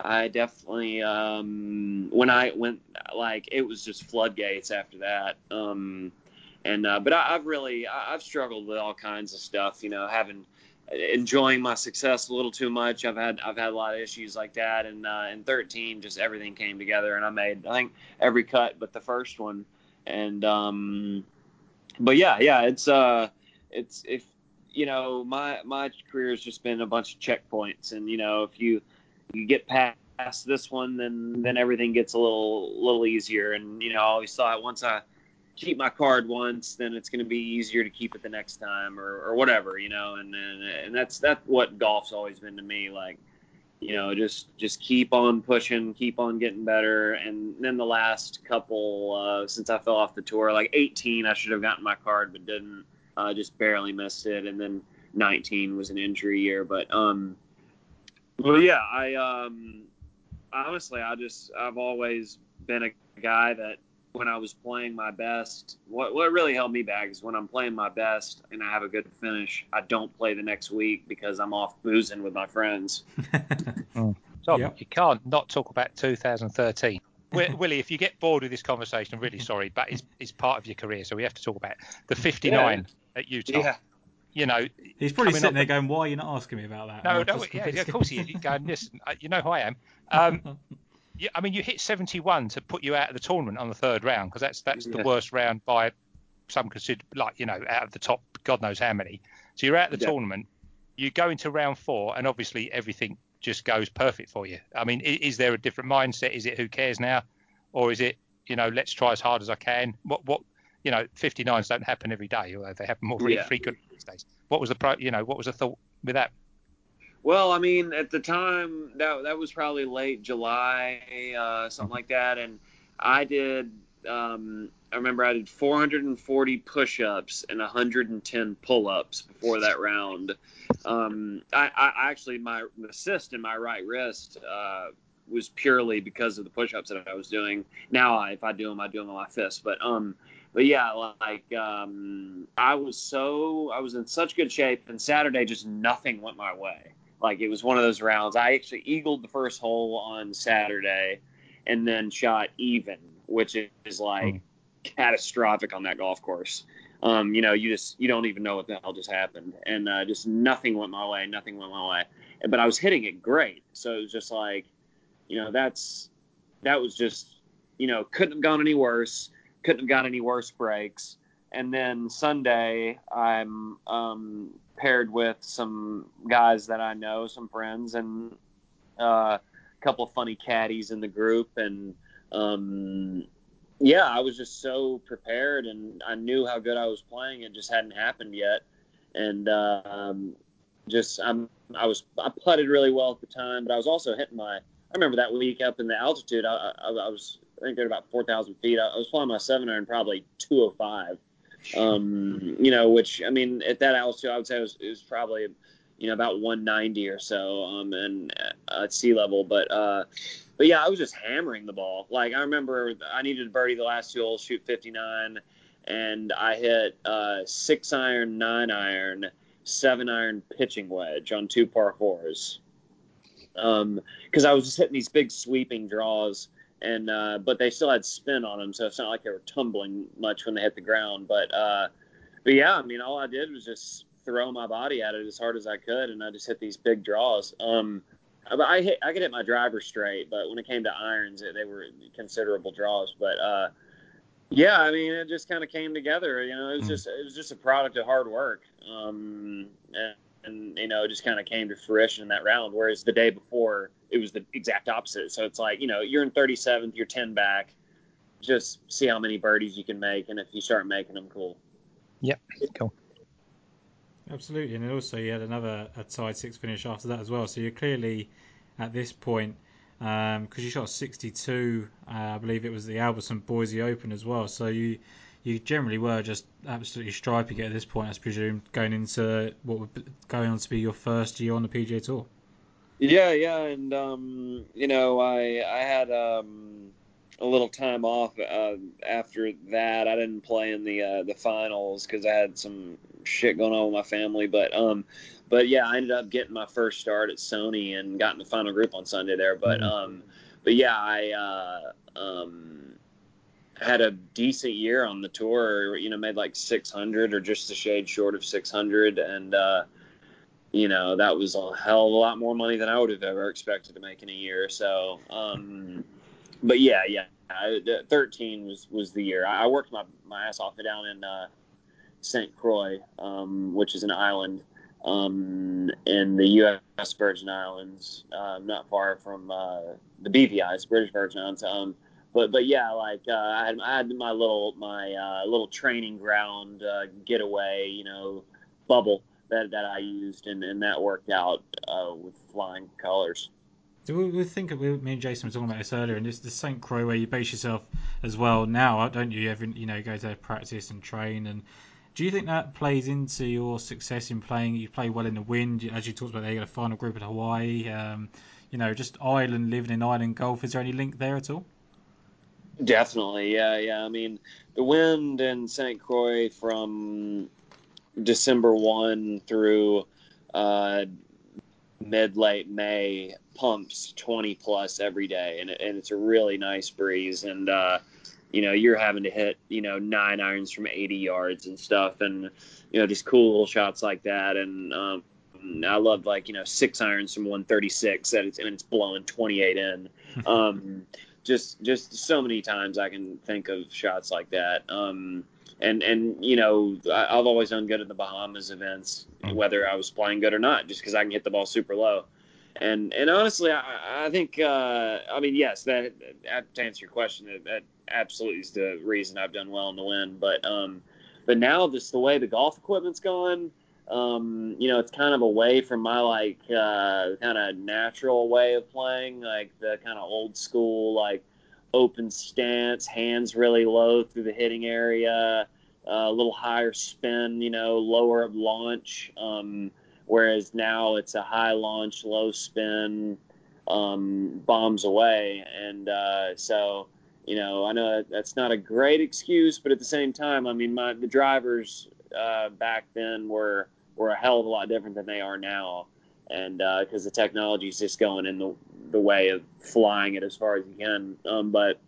I definitely um, when I went like it was just floodgates after that. Um, and uh, but I, have really I, have struggled with all kinds of stuff. You know, having enjoying my success a little too much. I've had I've had a lot of issues like that. And uh, in 13, just everything came together, and I made I think every cut but the first one. And um, but yeah, yeah, it's uh, it's if you know my my career has just been a bunch of checkpoints, and you know if you you get past this one, then then everything gets a little little easier. And you know I always thought once I keep my card once, then it's going to be easier to keep it the next time or, or whatever, you know. And, and and that's that's what golf's always been to me. Like, you know, just just keep on pushing, keep on getting better. And then the last couple uh, since I fell off the tour, like 18, I should have gotten my card but didn't. Uh, just barely missed it. And then 19 was an injury year, but um, well, yeah, I um, honestly, I just I've always been a guy that when I was playing my best, what what really held me back is when I'm playing my best and I have a good finish, I don't play the next week because I'm off boozing with my friends. Tom, yep. you can't not talk about 2013. Willie, if you get bored with this conversation, I'm really sorry, but it's, it's part of your career, so we have to talk about the 59 yeah. at Utah. Yeah. You know, he's probably sitting there the- going, "Why are you not asking me about that?" no, no, just yeah, of course he is. He's going, listen, uh, you know who I am. Um, yeah, I mean, you hit 71 to put you out of the tournament on the third round because that's that's the worst round by some consider like you know out of the top God knows how many. So you're out of the Yeah. tournament. You go into round four, and obviously everything just goes perfect for you. I mean, is, is there a different mindset? Is it who cares now, or is it you know let's try as hard as I can? What what you know 59s don't happen every day, although they happen more Yeah. frequent these days. What was the pro? You know, what was the thought with that? Well, I mean, at the time that that was probably late July, uh, something like that, and I did. Um, I remember I did 440 push-ups and 110 pull-ups before that round. Um, I, I actually my the cyst in my right wrist uh, was purely because of the push-ups that I was doing. Now, I, if I do them, I do them on my fist. But um, but yeah, like um, I was so I was in such good shape, and Saturday just nothing went my way. Like it was one of those rounds. I actually eagled the first hole on Saturday, and then shot even, which is like catastrophic on that golf course. Um, you know, you just you don't even know what the hell just happened, and uh, just nothing went my way. Nothing went my way. But I was hitting it great, so it was just like, you know, that's that was just, you know, couldn't have gone any worse. Couldn't have got any worse breaks. And then Sunday, I'm um, paired with some guys that I know, some friends, and uh, a couple of funny caddies in the group. And um, yeah, I was just so prepared, and I knew how good I was playing. It just hadn't happened yet, and uh, um, just I'm I was I putted really well at the time, but I was also hitting my. I remember that week up in the altitude. I, I, I was I think they're about four thousand feet. I, was flying my seven iron probably two oh five. Um, you know, which I mean at that altitude I would say it was, it was probably you know about 190 or so um and uh, at sea level, but uh but yeah, I was just hammering the ball. Like I remember I needed to birdie the last two holes, shoot 59, and I hit uh, six iron, nine iron, seven iron pitching wedge on two par fours. Um, because I was just hitting these big sweeping draws, and uh, but they still had spin on them, so it's not like they were tumbling much when they hit the ground. But uh, but yeah, I mean, all I did was just throw my body at it as hard as I could, and I just hit these big draws. Um, I hit, I could hit my driver straight, but when it came to irons, it, they were considerable draws. But uh, yeah, I mean, it just kind of came together. You know, it was Mm. just it was just a product of hard work, um, and, and you know, it just kind of came to fruition in that round. Whereas the day before, it was the exact opposite. So it's like you know, you're in 37th, you're 10 back. Just see how many birdies you can make, and if you start making them, cool. Yep, cool. Absolutely, and also you had another a tied six finish after that as well. So you're clearly at this point because you shot 62. Uh, I believe it was the Albertson Boise Open as well. So you you generally were just absolutely striping it at this point, I presume, going into what would be- going on to be your first year on the PGA Tour. Yeah, yeah, and um, you know, I I had um, a little time off uh, after that. I didn't play in the uh, the finals because I had some shit going on with my family. But um, but yeah, I ended up getting my first start at Sony and got in the final group on Sunday there. But Mhm. um, but yeah, I uh, um, had a decent year on the tour. You know, made like 600 or just a shade short of 600, and uh, you know that was a hell of a lot more money than I would have ever expected to make in a year. So, um, but yeah, yeah, I, 13 was was the year. I, worked my my ass off down in uh, St. Croix, um, which is an island um, in the U.S. Virgin Islands, uh, not far from uh, the BVI's, British Virgin Islands. But but yeah, like uh, I had I had my little my uh, little training ground uh, getaway, you know, bubble that, that I used, and, and that worked out uh, with flying colors. We, we think we, me and Jason were talking about this earlier, and this the St. Croix where you base yourself as well now, don't you? Every you know go to practice and train, and do you think that plays into your success in playing? You play well in the wind, as you talked about. There, you got a final group at Hawaii. Um, you know, just island living in island golf. Is there any link there at all? Definitely, yeah, yeah. I mean, the wind in St. Croix from December one through uh, mid late May pumps 20 plus every day, and, it, and it's a really nice breeze. And uh, you know, you're having to hit you know nine irons from 80 yards and stuff, and you know, just cool little shots like that. And um, I love like you know six irons from 136 and it's, and it's blowing 28 in. Um, just just so many times I can think of shots like that. Um, and and you know I, have always done good at the Bahamas events, mm. whether I was playing good or not, just because I can hit the ball super low. And and honestly, I, I think uh, I mean yes, that, that, to answer your question, that, that, absolutely is the reason I've done well in the wind. But um, but now just the way the golf equipment's gone, um, you know, it's kind of away from my like uh, kind of natural way of playing, like the kind of old school like open stance, hands really low through the hitting area, uh, a little higher spin, you know, lower launch. Um, whereas now it's a high launch, low spin, um, bombs away, and uh, so you know, I know that's not a great excuse, but at the same time, I mean, my the drivers uh, back then were were a hell of a lot different than they are now, and because uh, the technology is just going in the the way of flying it as far as you can. Um, but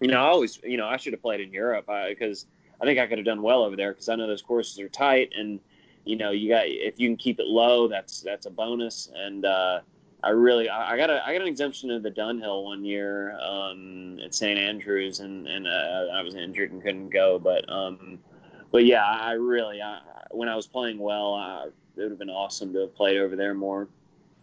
you know, I always, you know, I should have played in Europe because I, I, think I could have done well over there because I know those courses are tight and you know, you got if you can keep it low, that's that's a bonus. And uh, I really I, got a I got an exemption to the Dunhill one year um, at St Andrews, and and uh, I was injured and couldn't go. But um, but yeah, I really I, when I was playing well, I, it would have been awesome to have played over there more.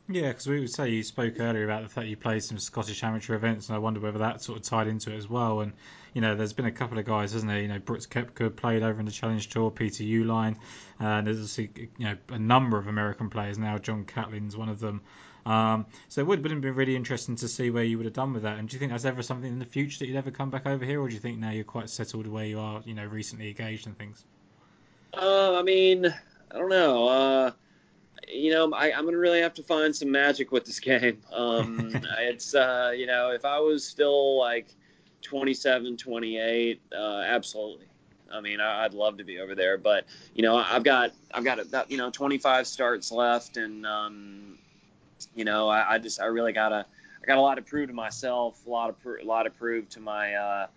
Yeah, because we would say you spoke earlier about the fact you played some Scottish amateur events, and I wonder whether that sort of tied into it as well. And you know, there's been a couple of guys, hasn't there? You know, Brooks Koepka played over in the Challenge Tour, Peter Uihlein, uh, and there's also, you know a number of American players now. John Catlin's one of them. Um, so it would, would have been really interesting to see where you would have done with that. And do you think that's ever something in the future that you'd ever come back over here, or do you think now you're quite settled where you are, you know, recently engaged and things? Uh, I mean, I don't know. Uh, you know, I, am gonna really have to find some magic with this game. Um, it's uh, you know, if I was still like 27, 28, uh, absolutely. I mean, I, would love to be over there, but you know, I've got I've got about you know 25 starts left, and um, you know, I, I, just I really gotta I got a lot to prove to myself, a lot of a lot to prove to my uh,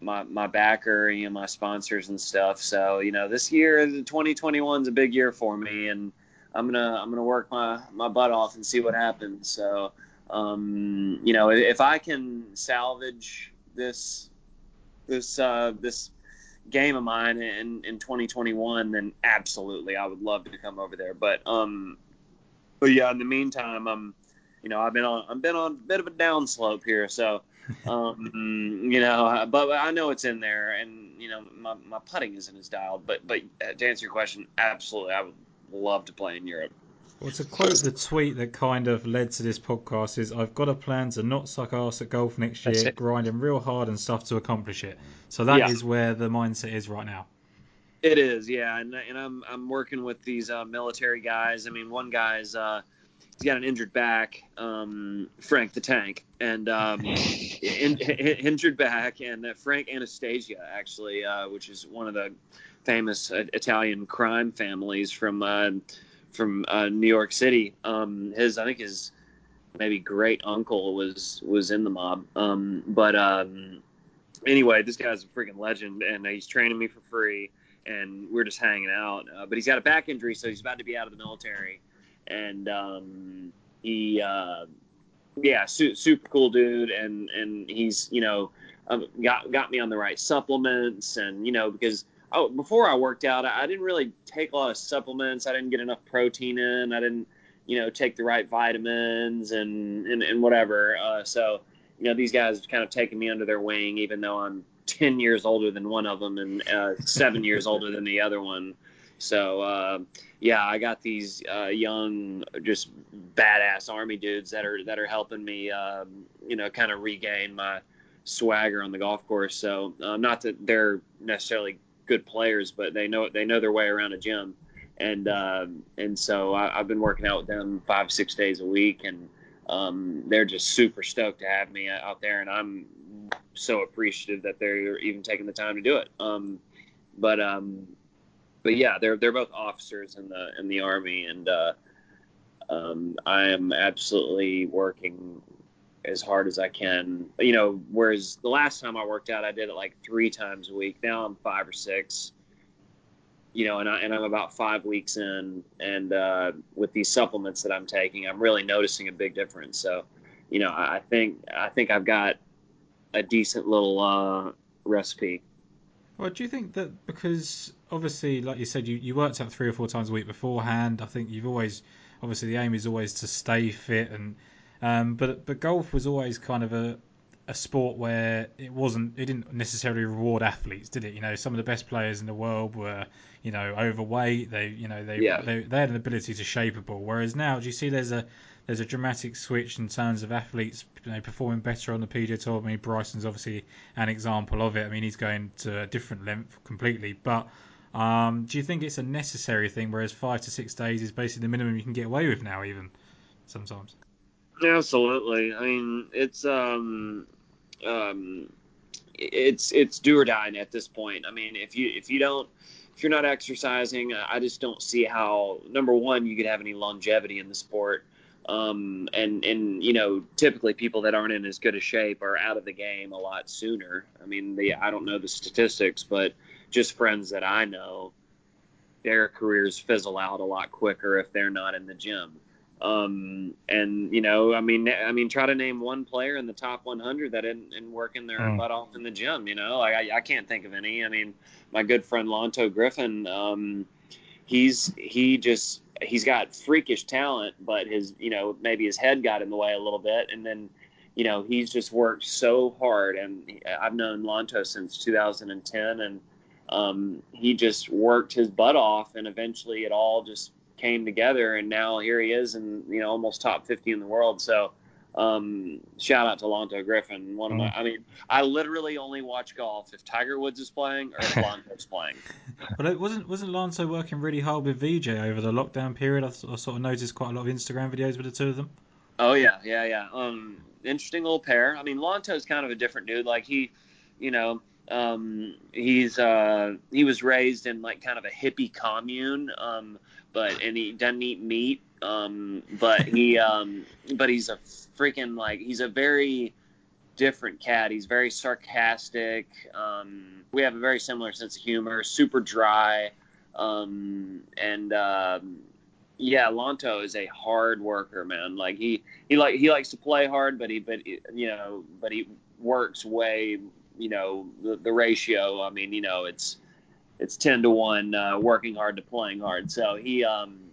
my my backer, you know, my sponsors and stuff. So you know, this year, 2021 is a big year for me, and I'm gonna I'm gonna work my my butt off and see what happens. So um, you know, if I can salvage this this uh, this game of mine in, in 2021, then absolutely I would love to come over there. But um, but yeah, in the meantime, I'm, you know, I've been on, I've been on a bit of a downslope here, so, um, you know, but I know it's in there, and you know, my, my putting isn't as dialed, but but to answer your question, absolutely, I would love to play in Europe. Well, to quote the tweet that kind of led to this podcast is, "I've got a plan to not suck ass at golf next year, grinding real hard and stuff to accomplish it." So that yeah. is where the mindset is right now. It is, yeah, and, and I'm I'm working with these uh, military guys. I mean, one guy's uh, he's got an injured back, um, Frank the Tank, and um, in, in, injured back, and uh, Frank Anastasia actually, uh, which is one of the famous uh, Italian crime families from uh, from New York City. Um, his I think his maybe great uncle was was in the mob, um, but um, anyway, this guy's a freaking legend, and he's training me for free and we're just hanging out. Uh, but he's got a back injury, so he's about to be out of the military. And um, he, uh, yeah, su- super cool dude, and and he's you know um, got got me on the right supplements, and you know because oh, before I worked out, I, I didn't really take a lot of supplements. I didn't get enough protein in. I didn't you know take the right vitamins and and, and whatever. Uh, so you know these guys have kind of taken me under their wing, even though I'm 10 years older than one of them and uh, seven years older than the other one. So, uh, yeah, I got these uh, young, just badass army dudes that are that are helping me, um, you know, kind of regain my swagger on the golf course. So, um, not that they're necessarily good players, but they know they know their way around a gym, and um, and so I, have been working out with them five six days a week, and um, they're just super stoked to have me out there, and I'm so appreciative that they're even taking the time to do it. Um, but um, but yeah, they're they're both officers in the in the army, and uh, um, I am absolutely working as hard as I can. You know, whereas the last time I worked out, I did it like three times a week. Now I'm five or six. you know, and, I, and I'm about five weeks in, and uh, with these supplements that I'm taking, I'm really noticing a big difference. So, you know, I think I think I've got a decent little uh, recipe. Well, do you think that because obviously, like you said, you, you worked out three or four times a week beforehand. I think you've always, obviously, the aim is always to stay fit, and um, but but golf was always kind of a a sport where it wasn't it didn't necessarily reward athletes, did it? You know, some of the best players in the world were you know overweight. They you know they Yeah. they, they had an ability to shape a ball. Whereas now, do you see there's a there's a dramatic switch in terms of athletes you know, performing better on the PGA Tour. I mean, Bryson's obviously an example of it. I mean, he's going to a different length completely. But um, do you think it's a necessary thing, whereas five to six days is basically the minimum you can get away with now, even sometimes? Absolutely. I mean, it's um, um, it's it's do or die at this point. I mean, if you if you don't if you're not exercising, I just don't see how number one you could have any longevity in the sport. Um, and and you know, typically people that aren't in as good a shape are out of the game a lot sooner. I mean, the I don't know the statistics, but just friends that I know, their careers fizzle out a lot quicker if they're not in the gym. Um, and you know, I mean, I mean, try to name one player in the top 100 that isn't, isn't working their Mm. butt off in the gym. You know, like I, I can't think of any. I mean, my good friend Lanto Griffin, um, he's he just he's got freakish talent, but his you know maybe his head got in the way a little bit, and then you know he's just worked so hard. And I've known Lanto since 2010, and um, he just worked his butt off, and eventually it all just came together, and now here he is, and you know almost top 50 in the world. So. Um, shout out to Lanto Griffin. One of my, I mean, I literally only watch golf if Tiger Woods is playing or if Lanto's playing. But it wasn't wasn't Lanto working really hard with VJ over the lockdown period? I, I sort of noticed quite a lot of Instagram videos with the two of them. Oh yeah, yeah, yeah. Um, interesting little pair. I mean, Lanto's kind of a different dude. Like he, you know, um, he's uh, he was raised in like kind of a hippie commune. Um, but and he doesn't eat meat. Um, but he, um, but he's a freaking like he's a very different cat. He's very sarcastic. Um, we have a very similar sense of humor. Super dry. Um, and um, yeah, Lanto is a hard worker, man. Like he he like he likes to play hard, but he but you know but he works way you know the, the ratio. I mean you know it's it's ten to one uh, working hard to playing hard. So he um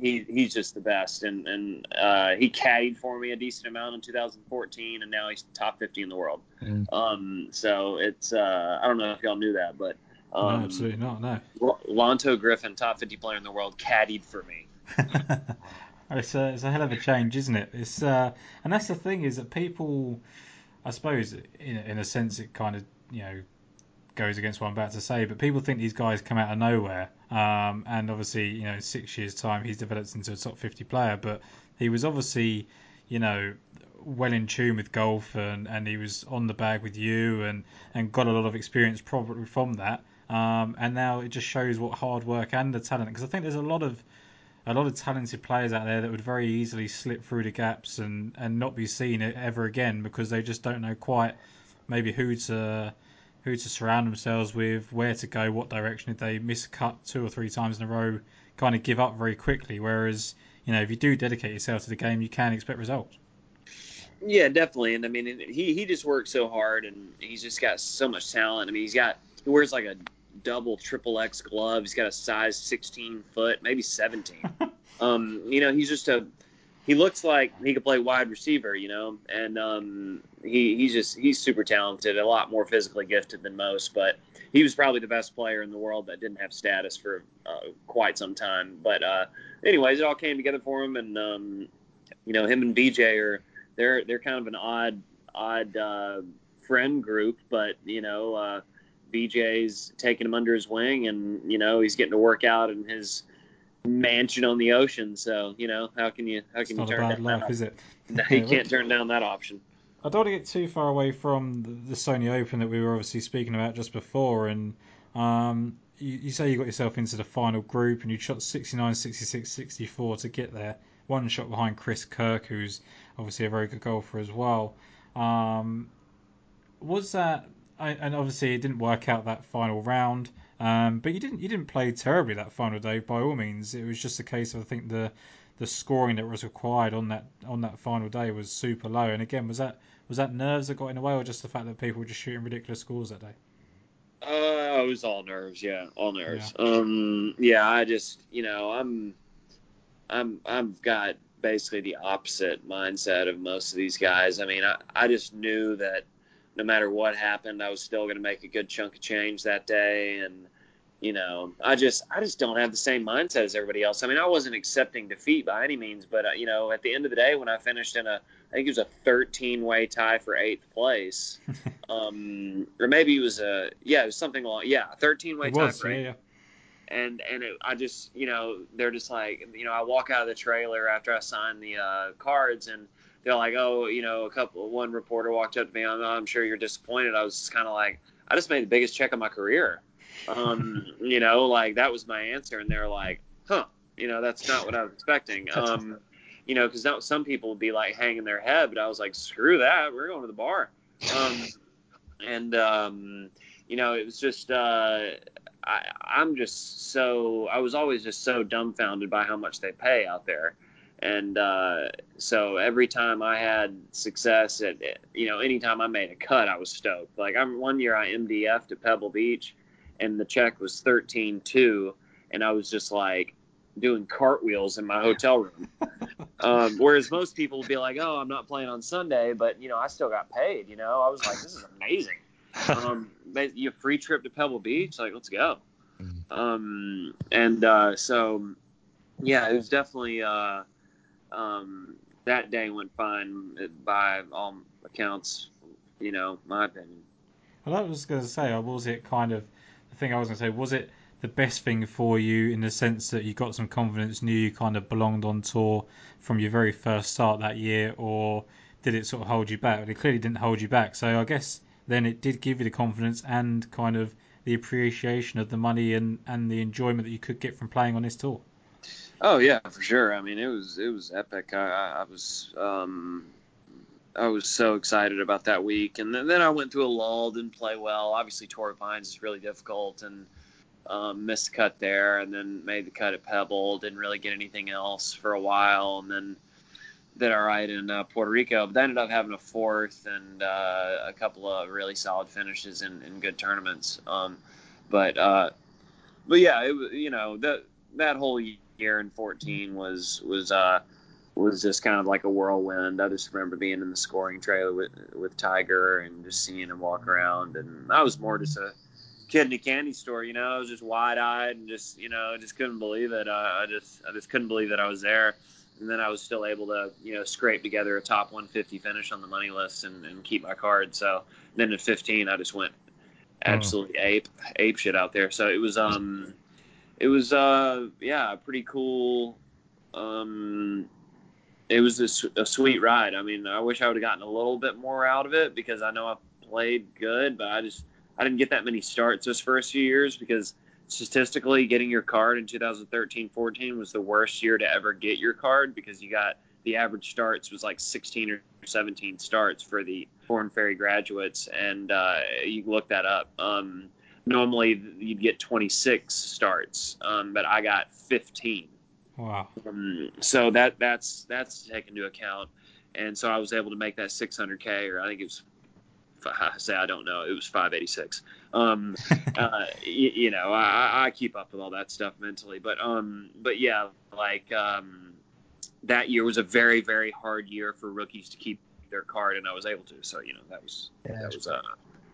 he he's just the best, and and uh, he caddied for me a decent amount in 2014, and now he's top 50 in the world. Mm. Um, so it's uh, I don't know if y'all knew that, but um, no, absolutely not. No. Lanto Griffin, top 50 player in the world, caddied for me. it's a it's a hell of a change, isn't it? It's uh, and that's the thing is that people, I suppose, in in a sense, it kind of you know goes against what I'm about to say, but people think these guys come out of nowhere. Um, and obviously, you know, six years' time, he's developed into a top 50 player, but he was obviously, you know, well in tune with golf and, and he was on the bag with you and, and got a lot of experience probably from that. Um, and now it just shows what hard work and the talent, because I think there's a lot of a lot of talented players out there that would very easily slip through the gaps and, and not be seen ever again because they just don't know quite maybe who to who to surround themselves with, where to go, what direction. If they miss a cut two or three times in a row, kind of give up very quickly. Whereas, you know, if you do dedicate yourself to the game, you can expect results. Yeah, definitely. And I mean, he he just works so hard, and he's just got so much talent. I mean, he's got he wears like a double triple X glove. He's got a size 16 foot, maybe 17. um, you know, he's just a he looks like he could play wide receiver, you know, and um, he he's just he's super talented, a lot more physically gifted than most, but he was probably the best player in the world that didn't have status for uh, quite some time. But uh, anyways, it all came together for him, and um, you know, him and VJ are they're they're kind of an odd odd uh, friend group, but you know, uh, VJ's taking him under his wing, and you know, he's getting to work out in his mansion on the ocean. So you know, how can you how It's can you not a turn bad down life, that? is it? No, Yeah, you can't turn down that option. I don't want to get too far away from the, the Sony Open that we were obviously speaking about just before. And um, you, you say you got yourself into the final group and you shot 69, 66, 64 to get there. One shot behind Chris Kirk, who's obviously a very good golfer as well. Um, was that, I- and obviously it didn't work out that final round. Um, but you didn't you didn't play terribly that final day by all means. It was just a case of I think the the scoring that was required on that on that final day was super low. And again, was that was that nerves that got in the way, or just the fact that people were just shooting ridiculous scores that day? Uh, it was all nerves. Yeah, all nerves. Yeah. Um, yeah, I just you know I'm I'm I've got basically the opposite mindset of most of these guys. I mean, I, I just knew that no matter what happened, I was still going to make a good chunk of change that day. And, you know, I just, I just don't have the same mindset as everybody else. I mean, I wasn't accepting defeat by any means, but, uh, you know, at the end of the day, when I finished in a, I think it was a 13 way tie for eighth place, um, or maybe it was a, yeah, it was something along, yeah, 13 way tie for eighth. Yeah, yeah and and it, I just you know they're just like you know I walk out of the trailer after I sign the uh, cards and they're like oh you know a couple one reporter walked up to me I'm, I'm sure you're disappointed. I was just kind of like I just made the biggest check of my career. Um, you know like that was my answer and they're like huh you know that's not what I was expecting. Um, you know because some people would be like hanging their head but I was like screw that we're going to the bar. Um, and um, you know it was just uh, I, I'm just so I was always just so dumbfounded by how much they pay out there, and uh, so every time I had success at you know anytime I made a cut, I was stoked. Like I'm one year I MDF to Pebble Beach, and the check was thirteen two, and I was just like doing cartwheels in my hotel room. um, whereas most people would be like, "Oh, I'm not playing on Sunday," but you know I still got paid. You know I was like, "This is amazing." um, you free trip to Pebble Beach, like let's go. Mm-hmm. Um, and uh, so, yeah, it was definitely uh, um, that day went fine by all accounts. You know, my opinion. Well, I was going to say, uh, was it kind of the thing I was going to say? Was it the best thing for you in the sense that you got some confidence, knew you kind of belonged on tour from your very first start that year, or did it sort of hold you back? It clearly didn't hold you back. So I guess then it did give you the confidence and kind of the appreciation of the money and, and the enjoyment that you could get from playing on this tour. Oh yeah, for sure. I mean, it was it was epic. I, I was um, I was so excited about that week, and then, then I went through a lull, didn't play well. Obviously, Torrey Pines is really difficult, and um, missed the cut there, and then made the cut at Pebble. Didn't really get anything else for a while, and then did all right in uh, Puerto Rico, but I ended up having a fourth and uh, a couple of really solid finishes in, in good tournaments. Um, but uh, but yeah, it was you know that that whole year in 14 was was uh, was just kind of like a whirlwind. I just remember being in the scoring trailer with with Tiger and just seeing him walk around, and I was more just a kid in a candy store. You know, I was just wide eyed and just you know I just couldn't believe it. I, I just I just couldn't believe that I was there and then I was still able to you know scrape together a top 150 finish on the money list and, and keep my card. So then at 15, I just went absolutely oh. ape ape shit out there. So it was um it was uh yeah a pretty cool. Um, it was a, a sweet ride. I mean, I wish I would have gotten a little bit more out of it because I know I played good, but I just I didn't get that many starts those first few years because statistically getting your card in 2013-14 was the worst year to ever get your card because you got the average starts was like 16 or 17 starts for the Korn Ferry graduates, and uh, you look that up. Um, normally you'd get 26 starts, um, but I got 15. Wow. Um, so that that's that's taken into account, and so I was able to make that 600k, or I think it was I say I don't know. It was 586. Um, uh, you, you, know, I, I, keep up with all that stuff mentally, but um, but yeah, like um, that year was a very very hard year for rookies to keep their card, and I was able to. So you know, that was yeah, that was a uh,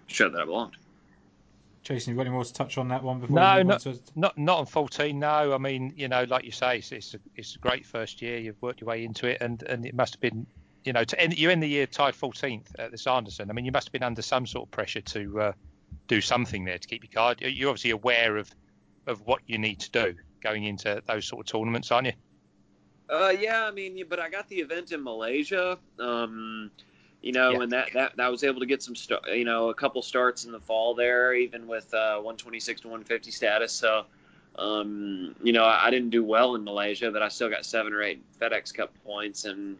show that I belonged. Jason, you got any more to touch on that one before? No, not, to... not not on 14. No, I mean, you know, like you say, it's it's a, it's a great first year. You've worked your way into it, and and it must have been you know, to end, you end the year tied 14th at the Sanderson. I mean, you must have been under some sort of pressure to uh, do something there to keep your card. You're obviously aware of of what you need to do going into those sort of tournaments, aren't you? Uh, yeah, I mean, but I got the event in Malaysia, um, you know, yeah. and that, that that was able to get some, st- you know, a couple starts in the fall there, even with uh, 126 to 150 status. So, um, you know, I, I didn't do well in Malaysia, but I still got seven or eight FedEx Cup points, and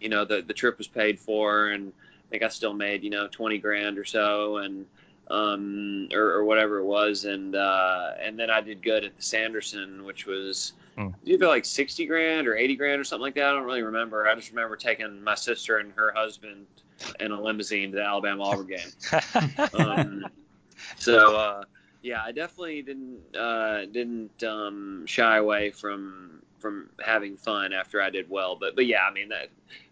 you know the the trip was paid for, and I think I still made you know twenty grand or so, and um, or, or whatever it was, and uh, and then I did good at the Sanderson, which was you feel like sixty grand or eighty grand or something like that. I don't really remember. I just remember taking my sister and her husband in a limousine to the Alabama Auburn game. Um, so uh, yeah, I definitely didn't uh, didn't um, shy away from from having fun after I did well. But but yeah, I mean that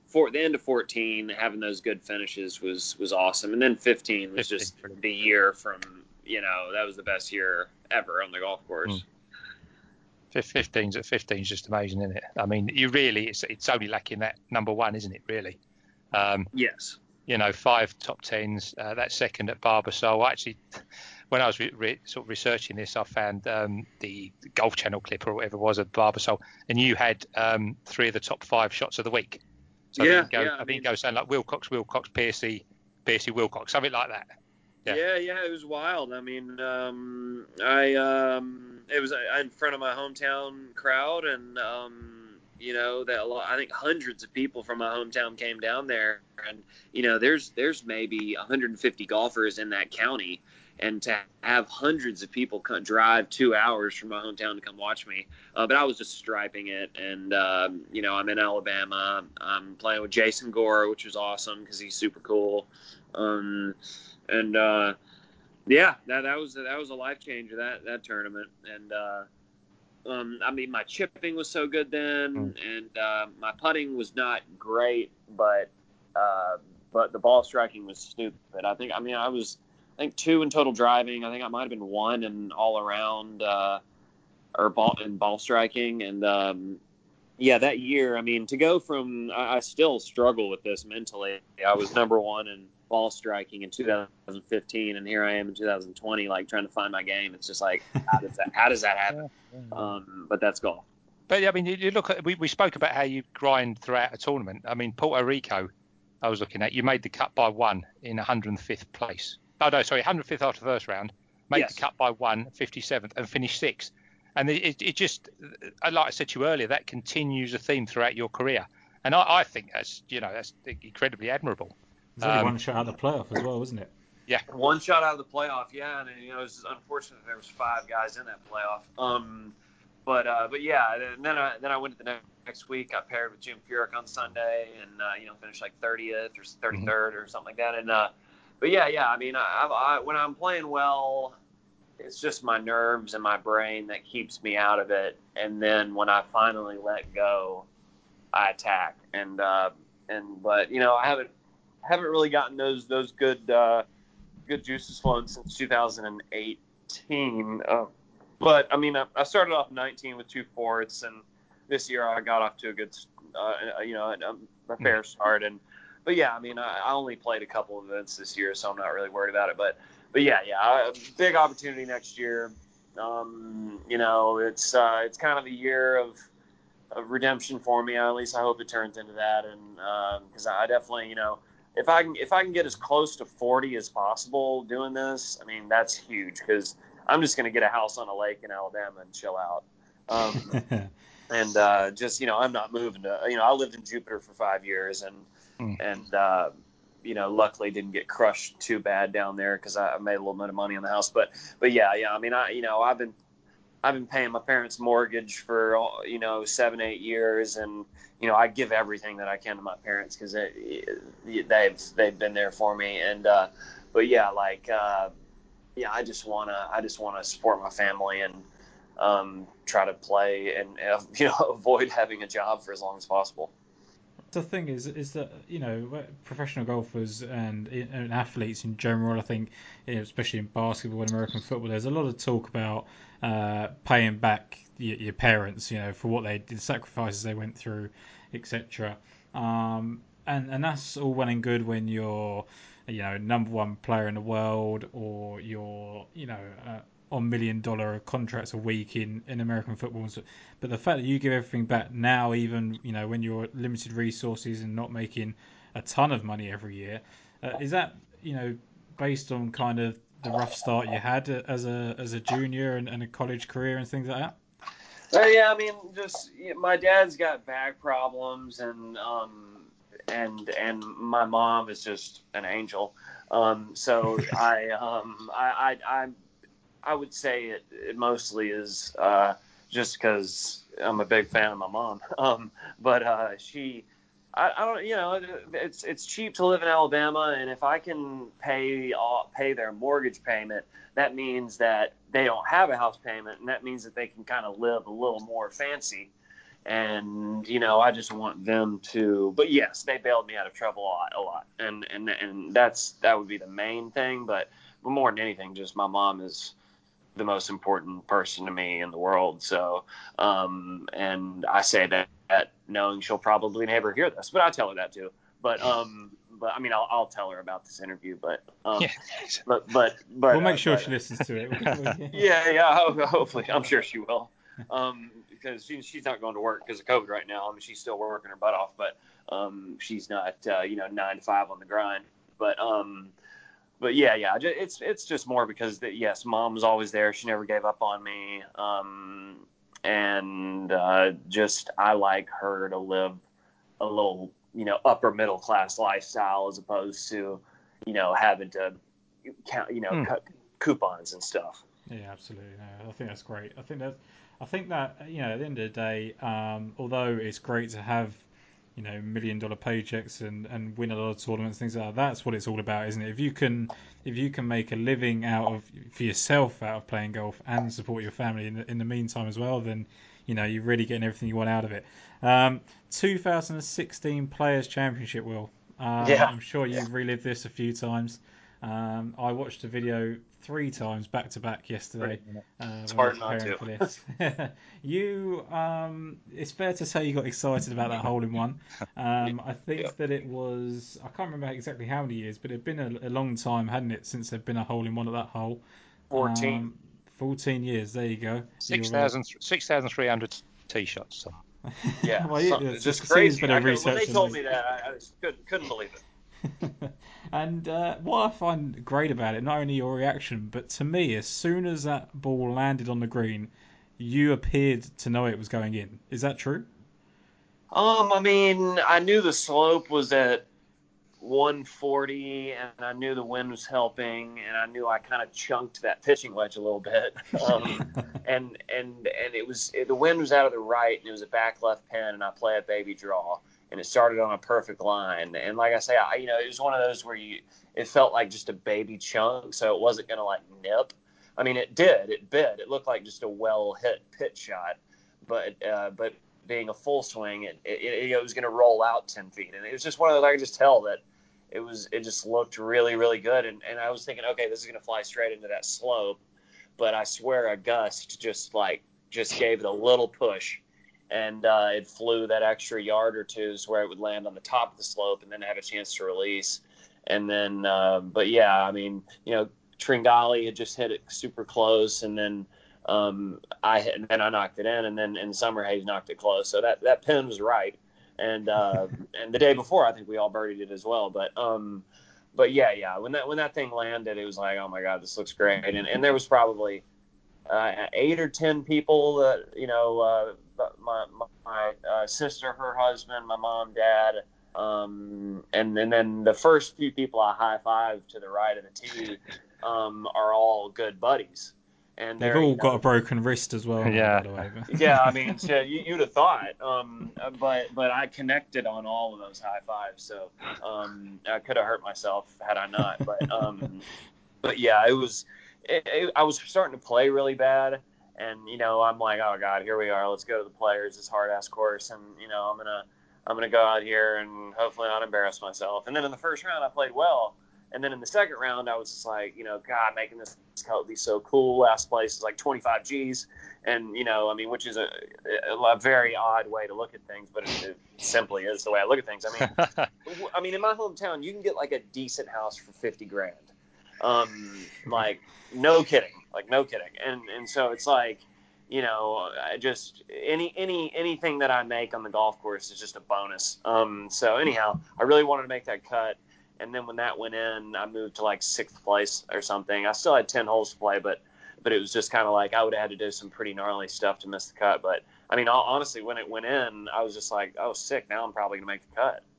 for the end of 14, having those good finishes was was awesome, and then 15 was just the year from you know that was the best year ever on the golf course. Mm. 15's at 15 is just amazing, isn't it? I mean, you really, it's, it's only lacking that number one, isn't it, really? Um, Yes. you know, five top tens, uh, that second at Barbasol. Actually, when I was re- re- sort of researching this, I found um, the Golf Channel clip or whatever it was at Barbasol, and you had um, three of the top five shots of the week. So I Yeah, think it yeah, I I mean- goes something like Wilcox, Wilcox, Piercy, Piercy, Wilcox, something like that. Yeah. Yeah. yeah, it was wild. I mean, um, I um, it was uh, in front of my hometown crowd, and um, you know that a lot, I think hundreds of people from my hometown came down there, and you know there's there's maybe 150 golfers in that county, and to have hundreds of people come, drive two hours from my hometown to come watch me, uh, but I was just striping it, and um, you know I'm in Alabama, I'm playing with Jason Gore, which was awesome because he's super cool. Um, and uh, yeah, that that was that was a life changer that that tournament. And uh, um, I mean, my chipping was so good then, and uh, my putting was not great, but uh, but the ball striking was stupid. I think I mean I was I think two in total driving. I think I might have been one in all around uh, or ball in ball striking, and um, yeah, that year, I mean, to go from, I, I still struggle with this mentally. I was number one in ball striking in 2015, and here I am in 2020, like trying to find my game. It's just like, how does that, how does that happen? Um, but that's golf. But I mean, you, you look at we, we spoke about how you grind throughout a tournament. I mean, Puerto Rico, I was looking at. You made the cut by one in 105th place. Oh no, sorry, 105th after the first round. Made Yes. the cut by one, 57th, and finished sixth. And it, it, it just, uh, like I said to you earlier, that continues a theme throughout your career. And I, I think that's you know that's incredibly admirable. There's only Um, one shot out of the playoff as well, isn't it? Yeah, one shot out of the playoff, yeah, and you know it's just unfortunate there was five guys in that playoff. Um, but uh, but yeah, and then I then I went to the next, next week. I paired with Jim Furyk on Sunday, and uh, you know finished like 30th or 33rd or something like that. And uh, but yeah, yeah, I mean, I, I, when I'm playing well, it's just my nerves and my brain that keeps me out of it. And then when I finally let go, I attack. And uh, and but you know I haven't haven't really gotten those those good. Uh, good juices flowing since 2018. Uh, but I mean, I, I started off 19 with two fourths, and this year I got off to a good, uh, you know, a, a fair start. And but yeah, I mean, I, I only played a couple of events this year, so I'm not really worried about it. But but yeah, yeah, big opportunity next year. Um, you know, it's uh, it's kind of a year of of redemption for me. At least I hope it turns into that, and because I definitely, you know, if I can if I can get as close to 40 as possible doing this, I mean that's huge because I'm just to get a house on a lake in Alabama and chill out. Um, and uh, just you know, I'm not moving to you know I lived in Jupiter for five years and Mm. and uh, you know luckily didn't get crushed too bad down there because I made a little bit of money on the house. But but yeah yeah I mean I you know I've been I've been paying my parents' mortgage for you know seven eight years and you know I give everything that I can to my parents because they, they've they've been there for me and uh, but yeah like uh, yeah I just wanna I just wanna support my family and um, try to play and uh, you know avoid having a job for as long as possible. the thing is, is that you know professional golfers and, and athletes in general, I think, especially in basketball and American football, there's a lot of talk about uh, paying back your, your parents, you know, for what they did, the sacrifices they went through, etc. Um, and and that's all well and good when you're, you know, number one player in the world or you're, you know. On million dollar contracts a week in, in American football. But the fact that you give everything back now, even you know when you're limited resources and not making a ton of money every year, uh, is that you know based on kind of the rough start you had as a as a junior and, and a college career and things like that? Uh, yeah, I mean, just my dad's got back problems, and um, and and my mom is just an angel. Um, so I, um, I, I, I, I would say it, it mostly is uh, just because I'm a big fan of my mom. Um, but uh, she, I, I don't, you know, it's it's cheap to live in Alabama, and if I can pay all, pay their mortgage payment, that means that they don't have a house payment, and that means that they can kind of live a little more fancy. And you know, I just want them to. But yes, they bailed me out of trouble a lot, a lot, and and and that's that would be the main thing. But more than anything, just my mom is the most important person to me in the world. So, um, and I say that, that knowing she'll probably never hear this, but I tell her that too. But, um, but I mean, I'll, I'll tell her about this interview, but, um, Yeah. but, but, but, We'll make uh, sure but- she listens to it. yeah, yeah, hopefully, I'm sure she will. Um, because she, she's not going to work because of COVID right now. I mean, she's still working her butt off, but um, she's not, uh, you know, nine to five on the grind. But um, but yeah, yeah, it's it's just more because that yes, mom was always there. She never gave up on me. Um, and uh, just I like her to live a little, you know, upper middle class lifestyle as opposed to, you know, having to count, you know, Hmm. cut coupons and stuff. Yeah, absolutely. No, I think that's great. I think that I think that you know at the end of the day, um, although it's great to have you know million dollar paychecks and, and win a lot of tournaments, things like that. That's what it's all about, isn't it? If you can if you can make a living out of for yourself out of playing golf and support your family in the, in the meantime as well, then you know you're really getting everything you want out of it. Um, 2016 Players Championship, Will. Um, Yeah. I'm sure you've relived this a few times. Um, I watched the video three times back to back yesterday. Uh, It's hard not preparing For this. you, um, it's fair to say you got excited about that hole in one. Um, I think Yeah. that it was, I can't remember exactly how many years, but it had been a, a long time, hadn't it, since there'd been a hole in one at that hole. 14. Um, 14 years, there you go. Six You're, uh, thousand, six thousand three hundred tee shots. So. yeah, well, yeah, it's just just crazy. better I could- when research they told me. me that, I, I couldn't, couldn't believe it. and uh, what I find great about it, not only your reaction, but to me, as soon as that ball landed on the green, you appeared to know it was going in. Is that true? Um, I mean, I knew the slope was at 140, and I knew the wind was helping, and I knew I kind of chunked that pitching wedge a little bit. Um, and and and it was the wind was out of the right, and it was a back left pin, and I play a baby draw, and it started on a perfect line. And like I say, I you know it was one of those where you it felt like just a baby chunk, so it wasn't gonna like nip. I mean, it did, it bit, it looked like just a well hit pitch shot, but uh, but being a full swing, it, it, it was going to roll out 10 feet. And it was just one of those, I could just tell that it was, it just looked really, really good. And, and I was thinking, okay, this is going to fly straight into that slope. But I swear a gust just like, just gave it a little push. And uh, it flew that extra yard or two is where it would land on the top of the slope and then have a chance to release. And then, uh, but yeah, I mean, you know, Tringale had just hit it super close. And then, um, I and then I knocked it in, and then and Summerhays knocked it close. So that that pin was right, and uh, and the day before I think we all birdied it as well. But um, but yeah, yeah, when that when that thing landed, it was like, oh my god, this looks great, and and there was probably uh, eight or ten people that you know, uh, my my uh, sister, her husband, my mom, dad. Um, and, and then the first few people I high five to the right of the tee um, are all good buddies and They've all you know, got a broken wrist as well. Yeah. By the way. yeah, I mean, so you, you'd have thought, um, but but I connected on all of those high fives, so um, I could have hurt myself had I not. But um, but yeah, it was. It, it, I was starting to play really bad, and you know, I'm like, oh god, here we are. Let's go to the players, this hard ass course, and you know, I'm gonna I'm gonna go out here and hopefully not embarrass myself. And then in the first round, I played well. And then in the second round, I was just like, you know, God, making this coat be so cool. Last place is like 25 G's, and you know, I mean, which is a, a very odd way to look at things, but it, it simply is the way I look at things. I mean, I mean, in my hometown, you can get like a decent house for 50 grand. Um, like no kidding, like no kidding. And and so it's like, you know, I just any any anything that I make on the golf course is just a bonus. Um, so anyhow, I really wanted to make that cut. And then when that went in, I moved to like sixth place or something. I still had 10 holes to play, but but it was just kind of like I would have had to do some pretty gnarly stuff to miss the cut. But I mean, honestly, when it went in, I was just like, oh, sick. Now I'm probably gonna make the cut.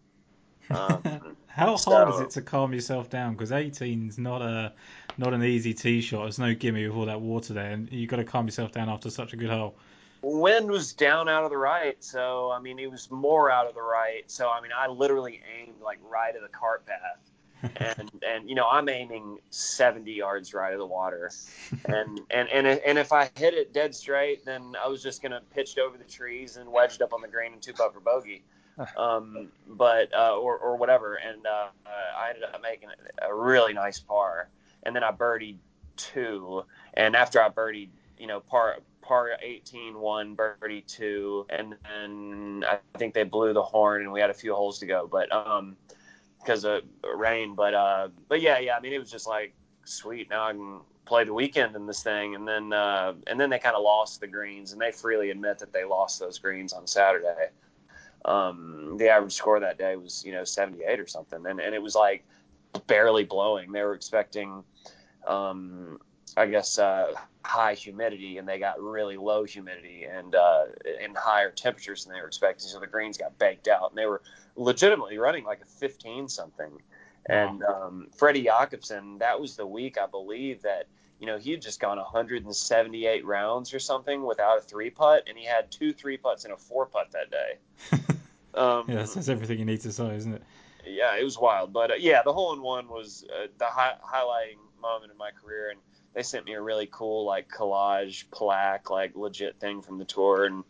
Um, How So- hard is it to calm yourself down? Because 18's not a not an easy tee shot. There's no gimme with all that water there, and you've got to calm yourself down after such a good hole. wind was down out of the right, so I mean it was more out of the right. So I mean I literally aimed like right of the cart path, and and you know I'm aiming 70 yards right of the water, and and and and if I hit it dead straight, then I was just gonna pitch it over the trees and wedged up on the green and two putt for bogey, um, but uh, or or whatever, and uh, I ended up making a really nice par, and then I birdied two, and after I birdied, you know par par 18 one birdie two and then i think they blew the horn and we had a few holes to go. But um because of rain. But uh but yeah yeah i mean it was just like sweet now i can play the weekend in this thing. And then uh and then they kind of lost the greens. And they freely admit that they lost those greens on saturday um the average score that day was you know 78 or something and, and it was like barely blowing they were expecting um I guess uh, high humidity, and they got really low humidity and uh, and higher temperatures than they were expecting. So the greens got baked out, and they were legitimately running like a 15 something. And um, Freddie Jacobson, that was the week I believe that you know he had just gone 178 rounds or something without a three putt, and he had two three putts and a four putt that day. Um, Yeah, that's, that's everything you need to say, isn't it? yeah, it was wild. But uh, yeah, the hole in one was uh, the hi- highlighting moment in my career, and they sent me a really cool like collage plaque, like legit thing from the tour, and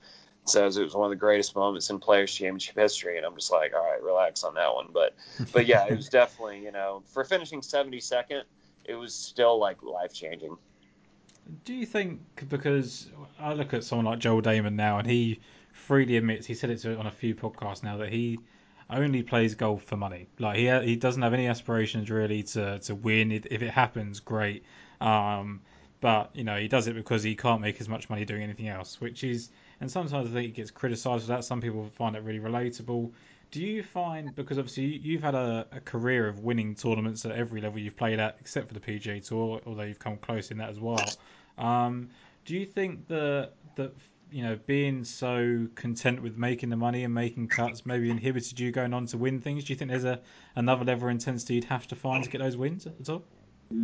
it says it was one of the greatest moments in Players Championship history. And I'm just like, all right, relax on that one. But but yeah, it was definitely you know for finishing 72nd, it was still like life changing. Do you think because I look at someone like Joel Dahmen now, and he freely admits he said it on a few podcasts now that he only plays golf for money. Like he he doesn't have any aspirations really to to win. If it happens, great. Um, but you know he does it because he can't make as much money doing anything else, which is and sometimes I think it gets criticised for that. Some people find it really relatable. Do you find because obviously you- you've had a, a career of winning tournaments at every level you've played at, except for the PGA Tour, although you've come close in that as well. Um, do you think that that you know being so content with making the money and making cuts maybe inhibited you going on to win things? Do you think there's a another level of intensity you'd have to find to get those wins at all?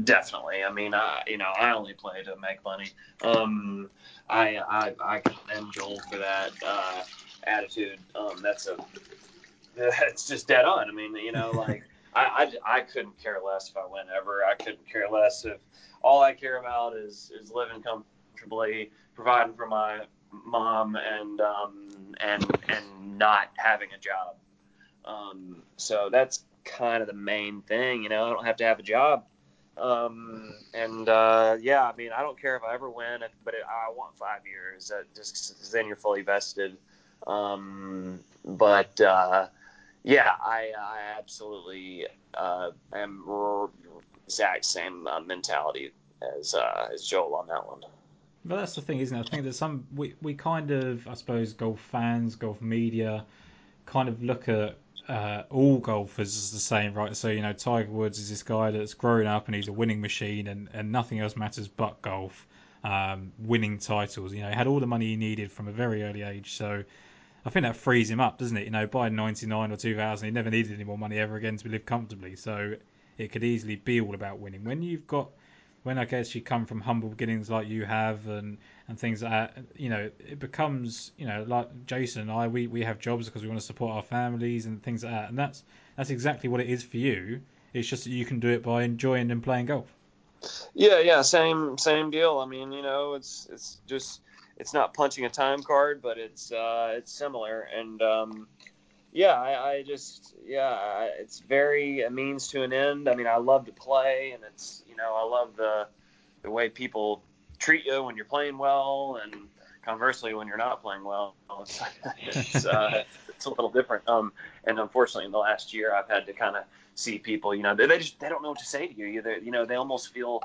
Definitely. I mean, I you know I only play to make money. Um, I I I commend Joel for that uh, attitude. Um, that's a it's just dead on. I mean, you know, like I, I I couldn't care less if I win ever. I couldn't care less if all I care about is is living comfortably, providing for my mom, and um and and not having a job. Um, so that's kind of the main thing. You know, I don't have to have a job. Um, and uh, yeah, I mean, I don't care if I ever win, but it, I want five years. Uh, just 'cause then you're fully vested. Um, but uh, yeah, I, I absolutely uh, am exact same uh, mentality as uh, as Joel on that one. But that's the thing, isn't it? I think that some we we kind of, I suppose, golf fans, golf media, kind of look at uh, all golfers as the same, right? So you know, Tiger Woods is this guy that's grown up and he's a winning machine, and and nothing else matters but golf, um, winning titles. You know, he had all the money he needed from a very early age, so. I think that frees him up, doesn't it? You know, by 99 or 2000, he never needed any more money ever again to live comfortably. So it could easily be all about winning. When you've got when I guess you come from humble beginnings like you have and and things like that, you know, it becomes, you know, like Jason and I, we, we have jobs because we want to support our families and things like that. And that's that's exactly what it is for you. It's just that you can do it by enjoying and playing golf. Yeah, yeah, same same deal. I mean, you know, it's it's just it's not punching a time card, but it's uh, it's similar. And um, yeah, I, I just yeah, I, it's very a means to an end. I mean, I love to play, and it's you know I love the the way people treat you when you're playing well, and conversely when you're not playing well. It's it's, uh, it's a little different. Um, and unfortunately, in the last year, I've had to kind of see people. You know, they, they just they don't know what to say to you. You you know they almost feel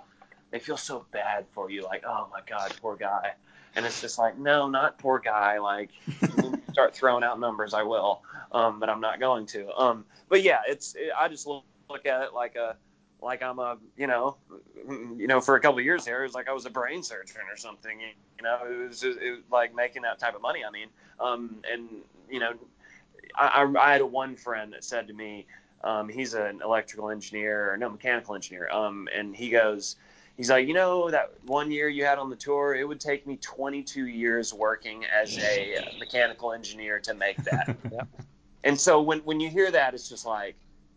they feel so bad for you, like oh my god, poor guy. And it's just like, no, not poor guy. Like, you need to start throwing out numbers. I will, um, but I'm not going to. Um, but yeah, it's. It, I just look, look at it like a, like I'm a, you know, you know, for a couple years there, it was like I was a brain surgeon or something. You know, it was, it was like making that type of money. I mean, um, and you know, I, I had a one friend that said to me, um, he's an electrical engineer, or no, mechanical engineer, um, and he goes, he's like, you know, that one year you had on the tour, it would take me 22 years working as a mechanical engineer to make that. And so when, when you hear that, it's just like,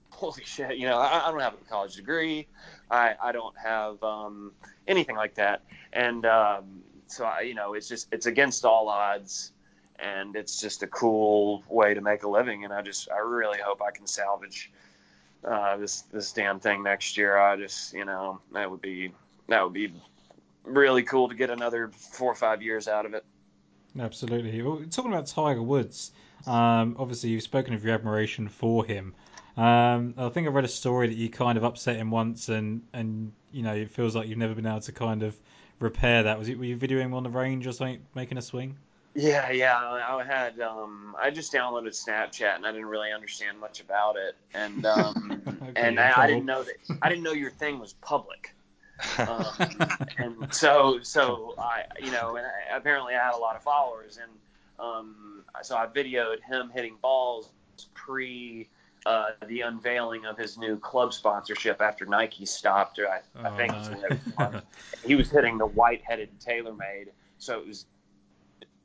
holy shit, you know, I, I don't have a college degree. I, I don't have um, anything like that. And um, so, I, you know, it's just, it's against all odds. And it's just a cool way to make a living. And I just, I really hope I can salvage uh, this, this damn thing next year. I just, you know, that would be, that would be really cool to get another four or five years out of it. Absolutely. Well, talking about Tiger Woods, um, obviously you've spoken of your admiration for him. Um, I think I read a story that you kind of upset him once, and and you know it feels like you've never been able to kind of repair that. Was it were you videoing him on the range or something, making a swing? Yeah, yeah. I had um, I just downloaded Snapchat and I didn't really understand much about it, and um, Okay, and I, I didn't know that I didn't know your thing was public. Um, and so so I you know and I, apparently I had a lot of followers and um, so I videoed him hitting balls pre uh, the unveiling of his new club sponsorship after Nike stopped. Or I, I Oh, think no. he was hitting the white-headed TaylorMade, so it was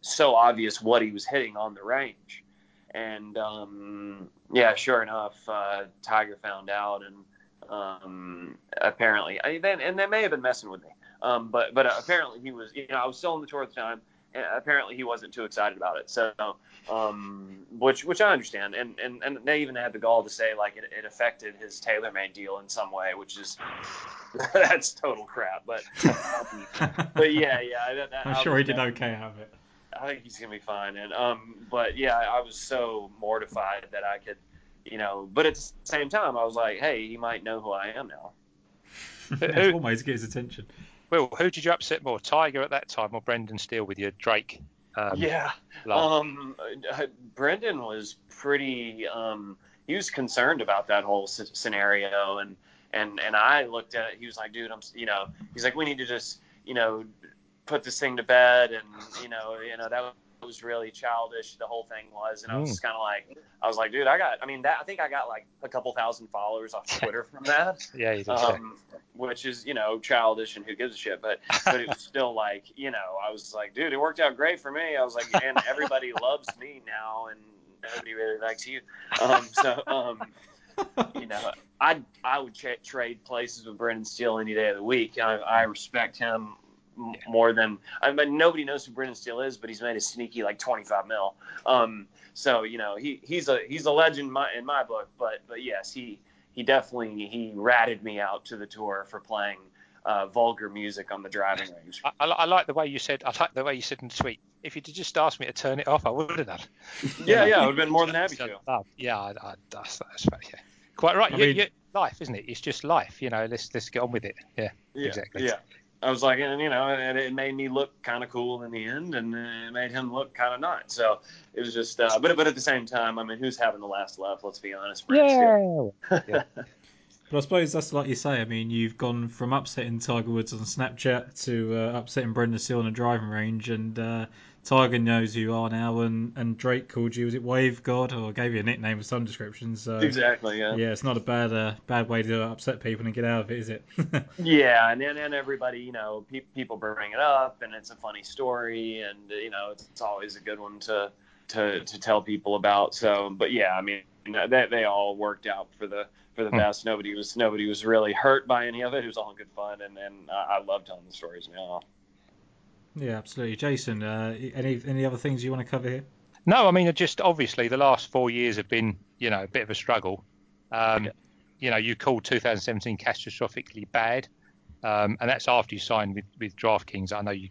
so obvious what he was hitting on the range. And um, yeah, sure enough, uh, Tiger found out, and um, apparently, I, then and they may have been messing with me, um, but but apparently he was. You know, I was still on the tour at the time. And apparently, he wasn't too excited about it. So, um, which which I understand, and, and and they even had the gall to say like it, it affected his TaylorMade deal in some way, which is that's total crap. But um, but yeah, yeah, that, that, I'm I sure was he did okay out of it. I think he's gonna be fine. And um, but yeah, I was so mortified that I could, you know. But at the same time, I was like, hey, he might know who I am now. It's one way to get his attention. Well, who did you upset more, Tiger at that time or Brendan Steele with your Drake? Um, yeah. Um, Brendan was pretty. Um, he was concerned about that whole s- scenario, and and and I looked at it. He was like, dude, I'm, you know, he's like, we need to just, you know, put this thing to bed, and you know, you know that was really childish. The whole thing was, and I was Mm. just kind of like, I was like, dude, I got, I mean, that I think I got like a couple thousand followers off Twitter from that. yeah, you um, which is you know childish and who gives a shit but but it was still like you know i was like dude it worked out great for me i was like and everybody loves me now and nobody really likes you um so um you know i i would tra- trade places with brendan steele any day of the week i, I respect him m- more than I mean nobody knows who Brendan Steele is, but he's made a sneaky like 25 mil. Um, so you know he he's a he's a legend in my, in my book. But but yes, he he definitely he ratted me out to the tour for playing uh, vulgar music on the driving range. I, I, I like the way you said. I like the way you said in the tweet. If you'd just asked me to turn it off, I would have done. Yeah, yeah, I would have been more than happy to. Yeah, I, I, that's, that's right, yeah. Quite right. You- mean- you- life, isn't it? It's just life. You know, let's let's get on with it. Yeah, Yeah, exactly. Yeah. I was like, and you know, and it made me look kind of cool in the end, and it made him look kind of not. So it was just, uh, but but at the same time, I mean, who's having the last laugh? Let's be honest. Brendan Steele. But I suppose that's like you say. I mean, you've gone from upsetting Tiger Woods on Snapchat to uh, upsetting Brendan Steele on a driving range, and uh, Tiger knows who you are now. And, and Drake called you was it Wave God or gave you a nickname with some description? So Exactly. Yeah. yeah, it's not a bad uh, bad way to upset people and get out of it, is it? Yeah, and then and everybody, you know, pe- people bring it up, and it's a funny story, and you know, it's, it's always a good one to to to tell people about. So, but yeah, I mean, they they all worked out for the for the Hmm. best. Nobody was nobody was really hurt by any of it. It was all good fun, and and I, I love telling the stories now. yeah, absolutely. Jason, uh, any any other things you want to cover here? No, I mean, just obviously the last four years have been, you know, a bit of a struggle. Um, You know, you called 2017 catastrophically bad, um, and that's after you signed with, with DraftKings. I know you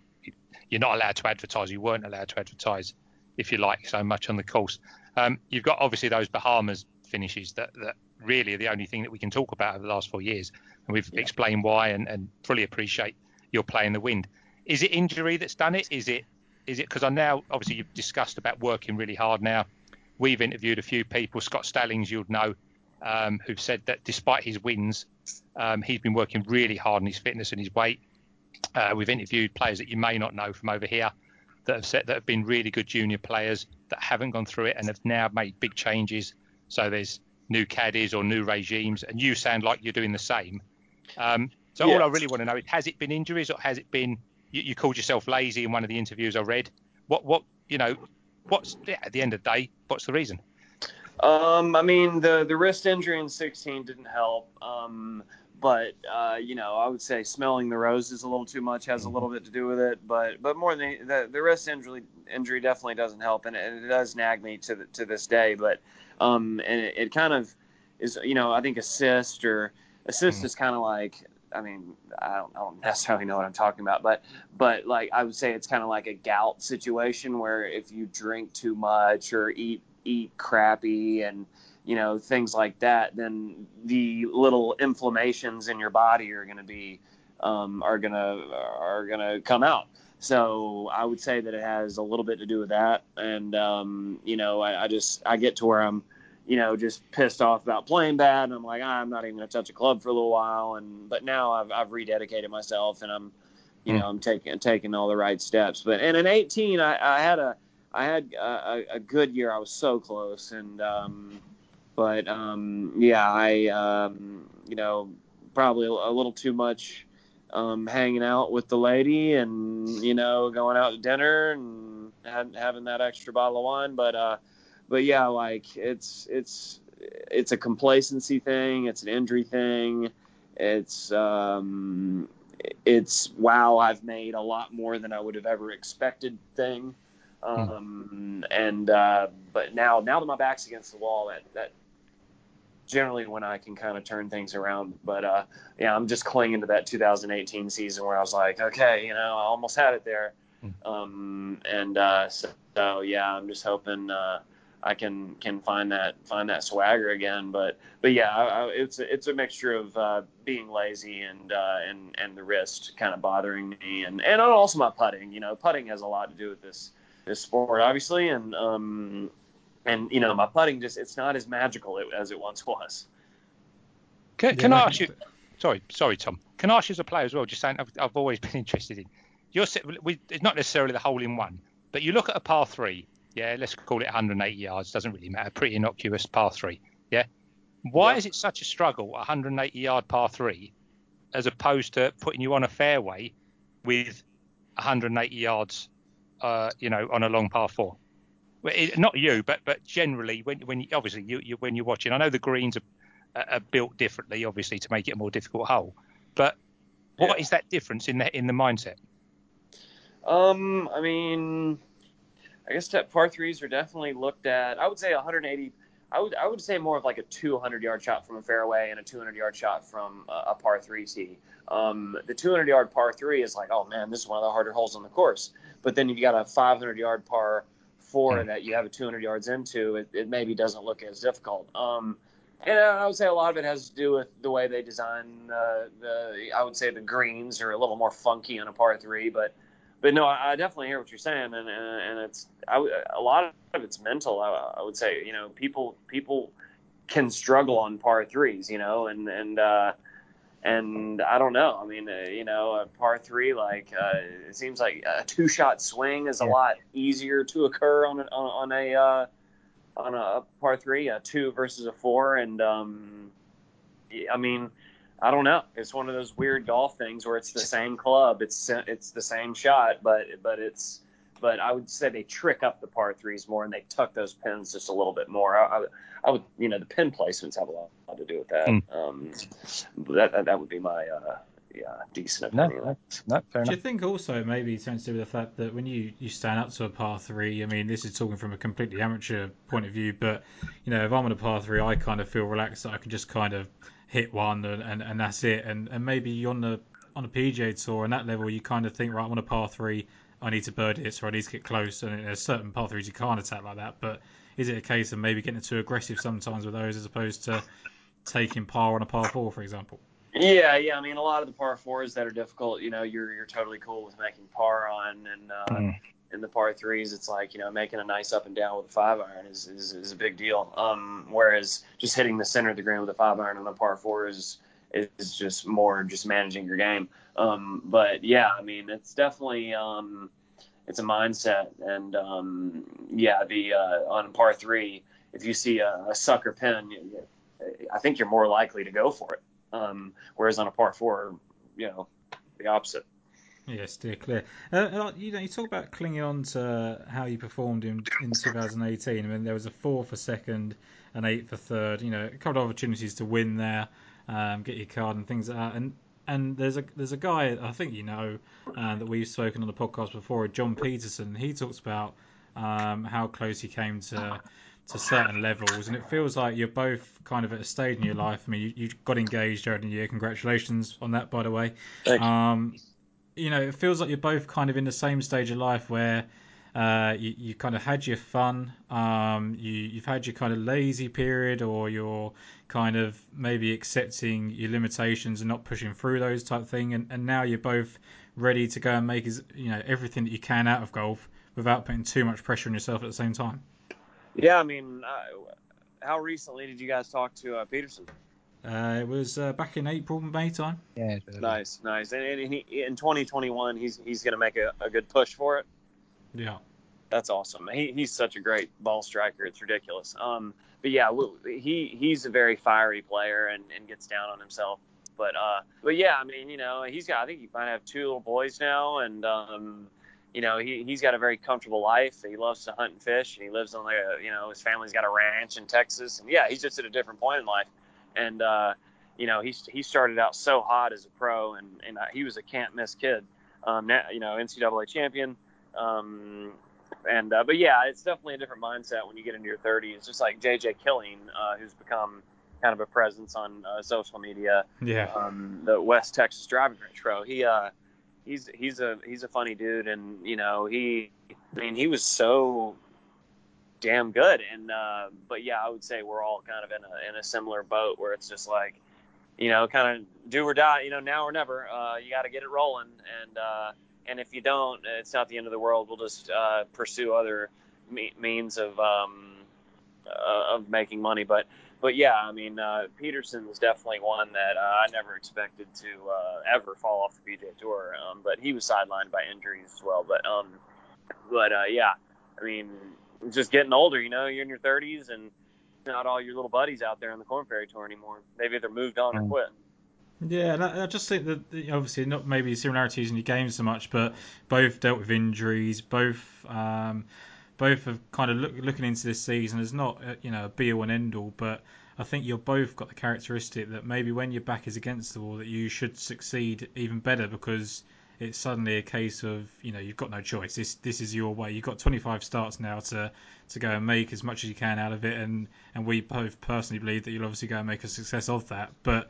you're not allowed to advertise. You weren't allowed to advertise, if you like, so much on the course. Um, you've got obviously those Bahamas finishes that, that really are the only thing that we can talk about over the last four years, and we've explained why and, and fully appreciate your play in the wind. Is it injury that's done it? Is it is it because I now obviously you've discussed about working really hard now. We've interviewed a few people, Scott Stallings, you'd know, um, who've said that despite his wins, um, he's been working really hard on his fitness and his weight. Uh, we've interviewed players that you may not know from over here, that have set that have been really good junior players that haven't gone through it and have now made big changes. So there's new caddies or new regimes, and you sound like you're doing the same. Um, so Yeah. all I really want to know is has it been injuries or has it been you, you called yourself lazy in one of the interviews I read? What what you know? What's yeah, at the end of the day? What's the reason? Um, I mean, the the wrist injury in 16 didn't help. Um, but uh, you know, I would say smelling the roses a little too much has a little bit to do with it. But but more than the the wrist injury injury definitely doesn't help, and it, it does nag me to the, to this day. But um, and it, it kind of is, you know, I think assist or assist Mm. is kind of like. I mean, I don't, I don't necessarily know what I'm talking about, but but like I would say it's kind of like a gout situation where if you drink too much or eat eat crappy and you know things like that, then the little inflammations in your body are going to be um, are gonna are gonna come out. So I would say that it has a little bit to do with that, and um, you know I, I just I get to where I'm you know just pissed off about playing bad, and I'm like ah, I'm not even gonna touch a club for a little while, and but now I've I've rededicated myself, and I'm you know I'm taking taking all the right steps. But and in 18 I, I had a I had a, a good year. I was so close, and um, but um, yeah, I um, you know probably a, little too much um, hanging out with the lady, and you know going out to dinner and having that extra bottle of wine. But uh, but yeah, like it's it's it's a complacency thing. It's an injury thing. It's um, it's wow, I've made a lot more than I would have ever expected thing. Um, and uh, but now now that my back's against the wall, that that generally when I can kind of turn things around. But uh, yeah, I'm just clinging to that 2018 season where I was like, okay, you know, I almost had it there. Um, and uh, so, so yeah, I'm just hoping uh, I can can find that find that swagger again. But but yeah, I, I, it's a, it's a mixture of uh, being lazy and uh, and and the wrist kind of bothering me, and and also my putting. You know, putting has a lot to do with this this sport, obviously, and um, and you know, my putting just it's not as magical as it once was. Can, can Yeah, I ask you? Sorry, sorry, Tom. Can I ask you as a player as well? Just saying, I've, I've always been interested in. You're we, it's not necessarily the hole in one, but you look at a par three. Yeah, let's call it 180 yards. Doesn't really matter. Pretty innocuous par three. Yeah. Why Yeah. is it such a struggle? 180 yard par three, as opposed to putting you on a fairway with 180 yards, uh, you know, on a long par four. Not you, but but generally, when when obviously you, you when you're watching, I know the greens are, are built differently, obviously, to make it a more difficult hole. But what is Yeah. that difference in the in the mindset? Um, I mean, I guess that par threes are definitely looked at. I would say 180. I would I would say more of like a 200 yard shot from a fairway and a 200 yard shot from a, a par three tee. Um, the 200 yard par three is like, oh man, this is one of the harder holes on the course. But then you've got a 500 yard par four Hmm. that you have a 200 yards into, it, it maybe doesn't look as difficult. Um, and I would say a lot of it has to do with the way they design uh, the. I would say the greens are a little more funky on a par three, but but no, I I definitely hear what you're saying, and and, and it's I, a lot of it's mental. I, I would say you know people people can struggle on par threes, you know, and and uh, and I don't know. I mean, uh, you know, a par three like uh, it seems like a two shot swing is a Yeah. lot easier to occur on a, on, on a uh, on a par three, a two versus a four, and um, I mean. I don't know. It's one of those weird golf things where it's the same club, it's it's the same shot, but but it's but I would say they trick up the par threes more and they tuck those pins just a little bit more. I, I, I would you know the pin placements have a lot, lot to do with that. Mm. Um, that, that that would be my uh, yeah decent No, opinion. no, no, fair Do you think also maybe it tends to do with the fact that when you, you stand up to a par three, I mean, this is talking from a completely amateur point of view, but you know, if I'm on a par three, I kind of feel relaxed that I can just kind of hit one and, and, and that's it. And and maybe you're on the on a PGA tour and that level, you kind of think, right, I'm on a par three, I need to bird this or I need to get close. And there's certain par threes you can't attack like that. But is it a case of maybe getting too aggressive sometimes with those as opposed to taking par on a par four, for example? Yeah, yeah. I mean, a lot of the par fours that are difficult, you know, you're you're totally cool with making par on, and uh, Mm. in the par threes, it's like you know making a nice up and down with a five iron is, is, is a big deal. Um, whereas just hitting the center of the green with a five iron on a par four is is just more just managing your game. Um, but yeah, I mean, it's definitely um, it's a mindset. And um, yeah, the uh, on par three, if you see a, a sucker pin, I think you're more likely to go for it. Um, whereas on a par four, you know, the opposite. Yeah, steer clear. Uh, uh, you know, you talk about clinging on to how you performed in, in 2018. I mean, there was a four for second, an eight for third. You know, a couple of opportunities to win there, um, get your card and things like that. And and there's a there's a guy I think you know uh, that we've spoken on the podcast before, John Peterson. He talks about um, how close he came to to certain levels, and it feels like you're both kind of at a stage in your life. I mean, you, you got engaged in the year. Congratulations on that, by the way. Um, you know, it feels like you're both kind of in the same stage of life where uh, you, you kind of had your fun, um, you, you've had your kind of lazy period, or you're kind of maybe accepting your limitations and not pushing through those type of thing, and, and now you're both ready to go and make as, you know everything that you can out of golf without putting too much pressure on yourself at the same time. Yeah, I mean, uh, how recently did you guys talk to uh, Peterson? Uh, it was uh, back in April, May time. Yeah. Nice, nice. And, and he, in 2021, he's he's going to make a, a good push for it. Yeah. That's awesome. He, he's such a great ball striker. It's ridiculous. Um, but yeah, he he's a very fiery player and, and gets down on himself. But uh, but yeah, I mean, you know, he's got. I think he might have two little boys now, and um, you know, he he's got a very comfortable life. He loves to hunt and fish, and he lives on like a, you know, his family's got a ranch in Texas, and yeah, he's just at a different point in life and uh, you know he he started out so hot as a pro, and and uh, he was a can't miss kid. Um, you know, NCAA champion. Um, and uh, but yeah, it's definitely a different mindset when you get into your 30s. Just like JJ Killeen, uh, who's become kind of a presence on uh, social media. Yeah. Um, the West Texas Driving Range Pro. He uh, he's he's a he's a funny dude, and you know he, I mean, he was so damn good. And uh, but yeah, I would say we're all kind of in a in a similar boat where it's just like, you know, kind of do or die. You know, now or never. Uh, you got to get it rolling, and uh, and if you don't, it's not the end of the world. We'll just uh, pursue other me- means of um, uh, of making money. But but yeah, I mean, uh, Peterson was definitely one that uh, I never expected to uh, ever fall off the PGA Tour. Um, but he was sidelined by injuries as well. But um, but uh, yeah, I mean, just getting older. You know, you're in your 30s, and not all your little buddies out there on the Korn Ferry Tour anymore. They've either moved on or mm. quit. Yeah, and I, just think that obviously not maybe similarities in your games so much, but both dealt with injuries. Both um, both have kind of look, looking into this season as not uh, you know a be all and end all, but I think you've both got the characteristic that maybe when your back is against the wall, that you should succeed even better because it's suddenly a case of you know you've got no choice. This this is your way. You've got 25 starts now to to go and make as much as you can out of it, and and we both personally believe that you'll obviously go and make a success of that. But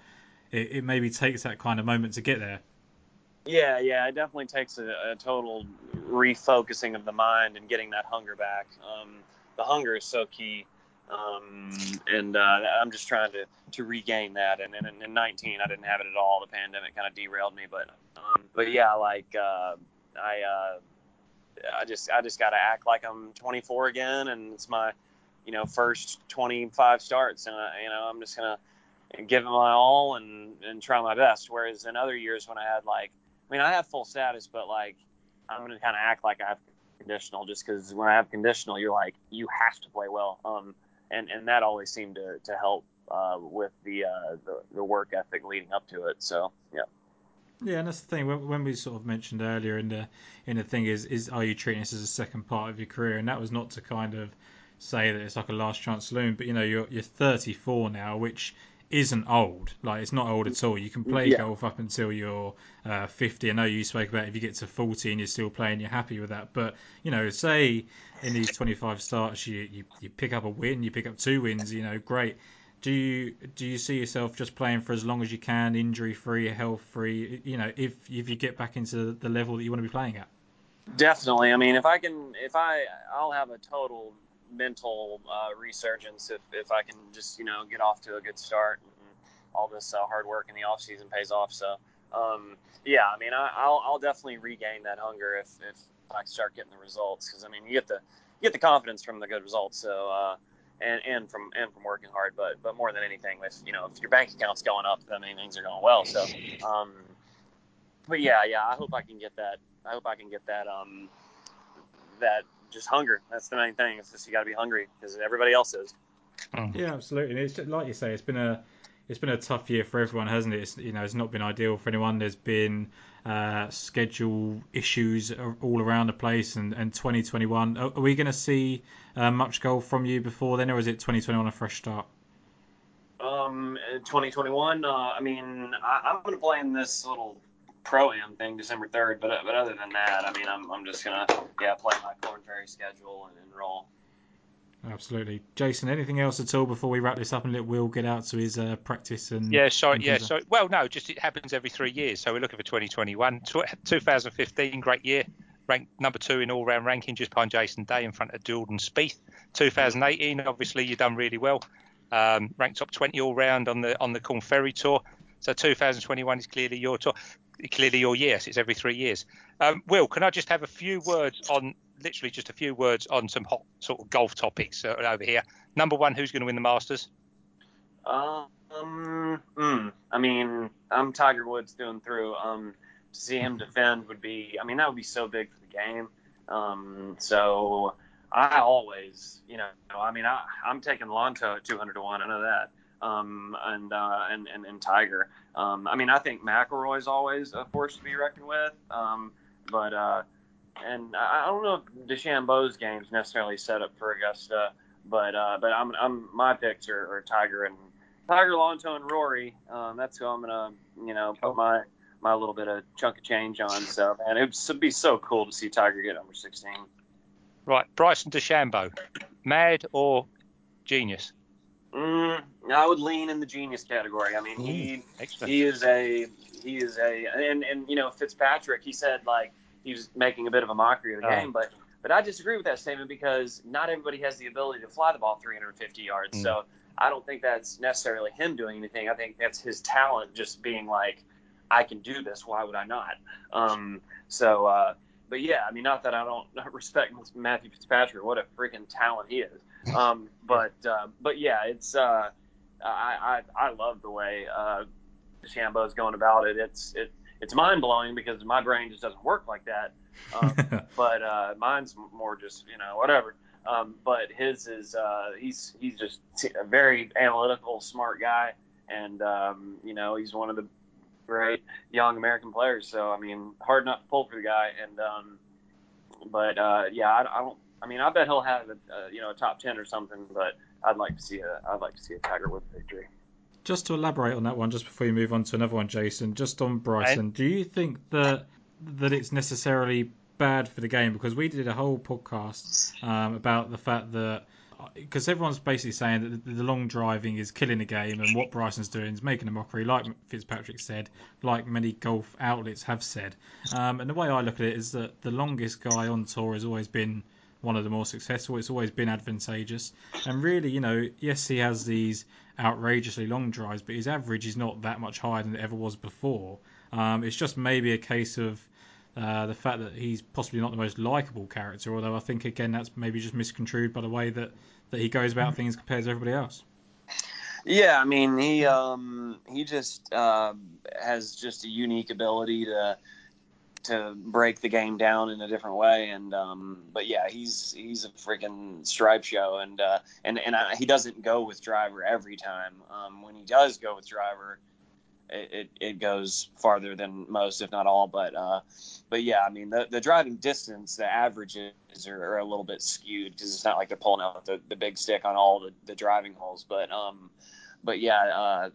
it, it maybe takes that kind of moment to get there. Yeah, yeah, it definitely takes a, a total refocusing of the mind and getting that hunger back. Um, the hunger is so key um, and uh, I'm just trying to, to regain that. And in, in 19, I didn't have it at all. The pandemic kind of derailed me, but um, but yeah, like uh, I uh, I just I just got to act like I'm 24 again, and it's my you know first 25 starts, and I, you know I'm just gonna give it my all and and try my best. Whereas in other years when I had like I mean I have full status, but like I'm gonna kind of act like I have conditional just because when I have conditional, you're like you have to play well. Um, and and that always seemed to to help uh, with the, uh, the the work ethic leading up to it. So yeah. Yeah, and that's the thing. When, when we sort of mentioned earlier in the in the thing is is are you treating this as a second part of your career? And that was not to kind of say that it's like a last chance saloon, but you know you're you're 34 now, which isn't old. Like it's not old at all. You can play yeah. golf up until you're uh, 50. I know you spoke about if you get to 40 and you're still playing, you're happy with that. But you know, say in these 25 starts, you, you you pick up a win, you pick up two wins. You know, great. Do you do you see yourself just playing for as long as you can, injury free, health free? You know, if if you get back into the level that you want to be playing at. Definitely. I mean, if I can, if I, I'll have a total mental uh, resurgence if, if I can just you know get off to a good start and all this uh, hard work in the off season pays off. So um, yeah, I mean I, will I'll definitely regain that hunger if, if I start getting the results because I mean you get the you get the confidence from the good results. So uh, and, and from and from working hard, but but more than anything, if you know if your bank account's going up, then I mean things are going well. So um, but yeah, yeah, I hope I can get that. I hope I can get that um, that just hunger. That's the main thing. It's just you got to be hungry because everybody else is. Yeah, absolutely. It's just, like you say, it's been a it's been a tough year for everyone, hasn't it? It's, you know, it's not been ideal for anyone. There's been uh, schedule issues all around the place, and, and 2021. Are, we going to see uh, much golf from you before then, or is it 2021 a fresh start? Um, 2021. Uh, I mean, I, am going to play in this little pro am thing December 3rd, but but other than that, I mean, I'm I'm just gonna yeah play my Korn Ferry schedule and enroll. Absolutely, Jason. Anything else at all before we wrap this up and let Will get out to his uh, practice and yeah, sorry, yeah, so well, no, just it happens every three years. So we're looking for 2021, 2015, great year, ranked number two in all-round ranking, just behind Jason Day in front of Jordan Spieth. 2018, obviously, you've done really well, um, ranked top 20 all-round on the on the Korn Ferry Tour. So 2021 is clearly your tour, clearly your year. So it's every three years. Um, Will, can I just have a few words on literally just a few words on some hot sort of golf topics uh, over here. Number one, who's going to win the Masters? Um, mm, I mean, I'm Tiger Woods and through. Um, to see him defend would be, I mean, that would be so big for the game. Um, so I always, you know, I mean, I, I'm taking Lanto at 200 to one. I know that. Um, and, uh, and, and, and Tiger. Um, I mean, I think McIlroy's always a force to be reckoned with. Um, but, uh, and I don't know if DeChambeau's game's necessarily set up for Augusta, but uh, but I'm, I'm my picks are, are Tiger and Tiger, Lanto, and Rory. Um, that's who I'm gonna you know put my my little bit of chunk of change on. So man, it would be so cool to see Tiger get number 16. Right, Bryson DeChambeau, mad or genius? Mm, I would lean in the genius category. I mean, he Excellent. he is a he is a and and you know Fitzpatrick. He said like he was making a bit of a mockery of the oh. game. But but I disagree with that statement because not everybody has the ability to fly the ball 350 yards. Mm. So I don't think that's necessarily him doing anything. I think that's his talent just being like, I can do this. Why would I not? Um, so, uh, but yeah, I mean, not that I don't respect Matthew Fitzpatrick. What a freaking talent he is. Um, but uh, but yeah, it's uh, I, I I love the way uh, is going about it. It's it it's mind blowing because my brain just doesn't work like that. Um, but uh, mine's more just you know whatever. Um, but his is uh, he's he's just a very analytical, smart guy, and um, you know he's one of the great young American players. So I mean, hard not to pull for the guy. And um, but uh, yeah, I, I don't. I mean, I bet he'll have a, uh, you know a top ten or something. But I'd like to see a I'd like to see a Tiger Woods victory just to elaborate on that one, just before you move on to another one, Jason, just on Bryson, do you think that that it's necessarily bad for the game? Because we did a whole podcast um, about the fact that because everyone's basically saying that the long driving is killing the game, and what Bryson's doing is making a mockery, like Fitzpatrick said, like many golf outlets have said. Um, and the way I look at it is that the longest guy on tour has always been one of the more successful. It's always been advantageous. And really, you know, yes, he has these outrageously long drives, but his average is not that much higher than it ever was before. Um, it's just maybe a case of uh, the fact that he's possibly not the most likable character, although I think, again, that's maybe just misconstrued by the way that, that he goes about things compared to everybody else. Yeah, I mean, he um, he just uh, has just a unique ability to to break the game down in a different way. And um, but yeah, he's he's a freaking stripe show, and uh, and and I, he doesn't go with driver every time. Um, when he does go with driver, it, it, goes farther than most, if not all. But uh, but yeah, I mean the the driving distance, the averages are, are a little bit skewed because it's not like they're pulling out the, the big stick on all the, the driving holes. But um, but yeah, uh,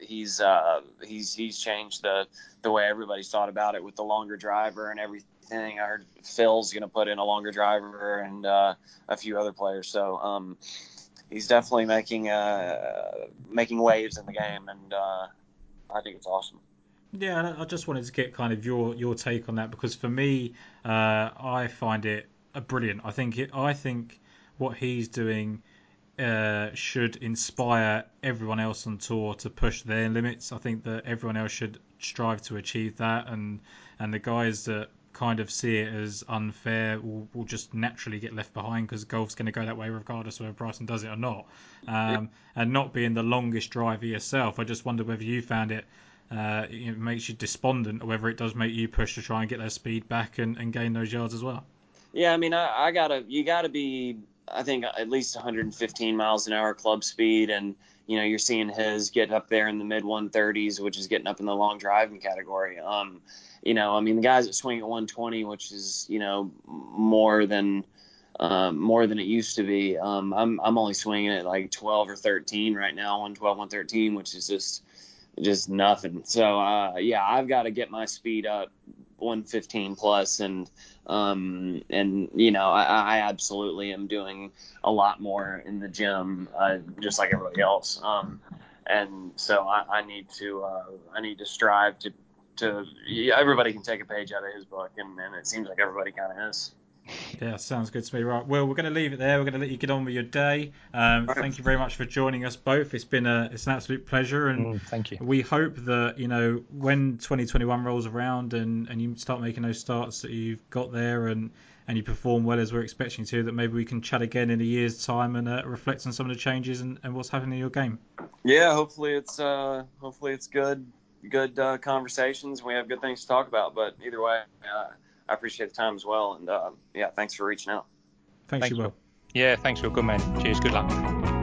he's uh, he's he's changed the the way everybody's thought about it with the longer driver and everything. I heard Phil's to put in a longer driver and uh, a few other players. So um, he's definitely making uh, making waves in the game, and uh, I think it's awesome. Yeah, I just wanted to get kind of your your take on that because for me, uh, I find it brilliant. I think it, I think what he's doing uh, should inspire everyone else on tour to push their limits. I think that everyone else should strive to achieve that, and and the guys that kind of see it as unfair will, will just naturally get left behind because golf's going to go that way regardless of whether Bryson does it or not. Um, and not being the longest driver yourself, I just wonder whether you found it. Uh, it makes you despondent, or whether it does make you push to try and get that speed back and, and gain those yards as well. Yeah, I mean, I, I gotta, you gotta be, I think, at least 115 miles an hour club speed, and you know, you're seeing his get up there in the mid 130s, which is getting up in the long driving category. Um, you know, I mean, the guys that swing at 120, which is, you know, more than um, more than it used to be. Um, I'm I'm only swinging at like 12 or 13 right now, 112, 113, which is just just nothing. So uh, yeah, I've got to get my speed up 115 plus, and um, and you know I, I absolutely am doing a lot more in the gym, uh, just like everybody else. Um, and so I, I need to uh, I need to strive to to everybody can take a page out of his book, and, and it seems like everybody kind of is. Yeah, sounds good to me. Right, well, we're going to leave it there. We're going to let you get on with your day. Um, right. Thank you very much for joining us both. It's been a it's an absolute pleasure, and mm, thank you. We hope that you know when 2021 rolls around and, and you start making those starts that you've got there and and you perform well as we're expecting to, that maybe we can chat again in a year's time and uh, reflect on some of the changes and, and what's happening in your game. Yeah, hopefully it's uh, hopefully it's good good uh, conversations. We have good things to talk about. But either way, uh, I appreciate the time as well. And uh, yeah, thanks for reaching out. Thanks, thanks you, Will. Yeah, thanks, Will. Good man. Cheers. Good luck.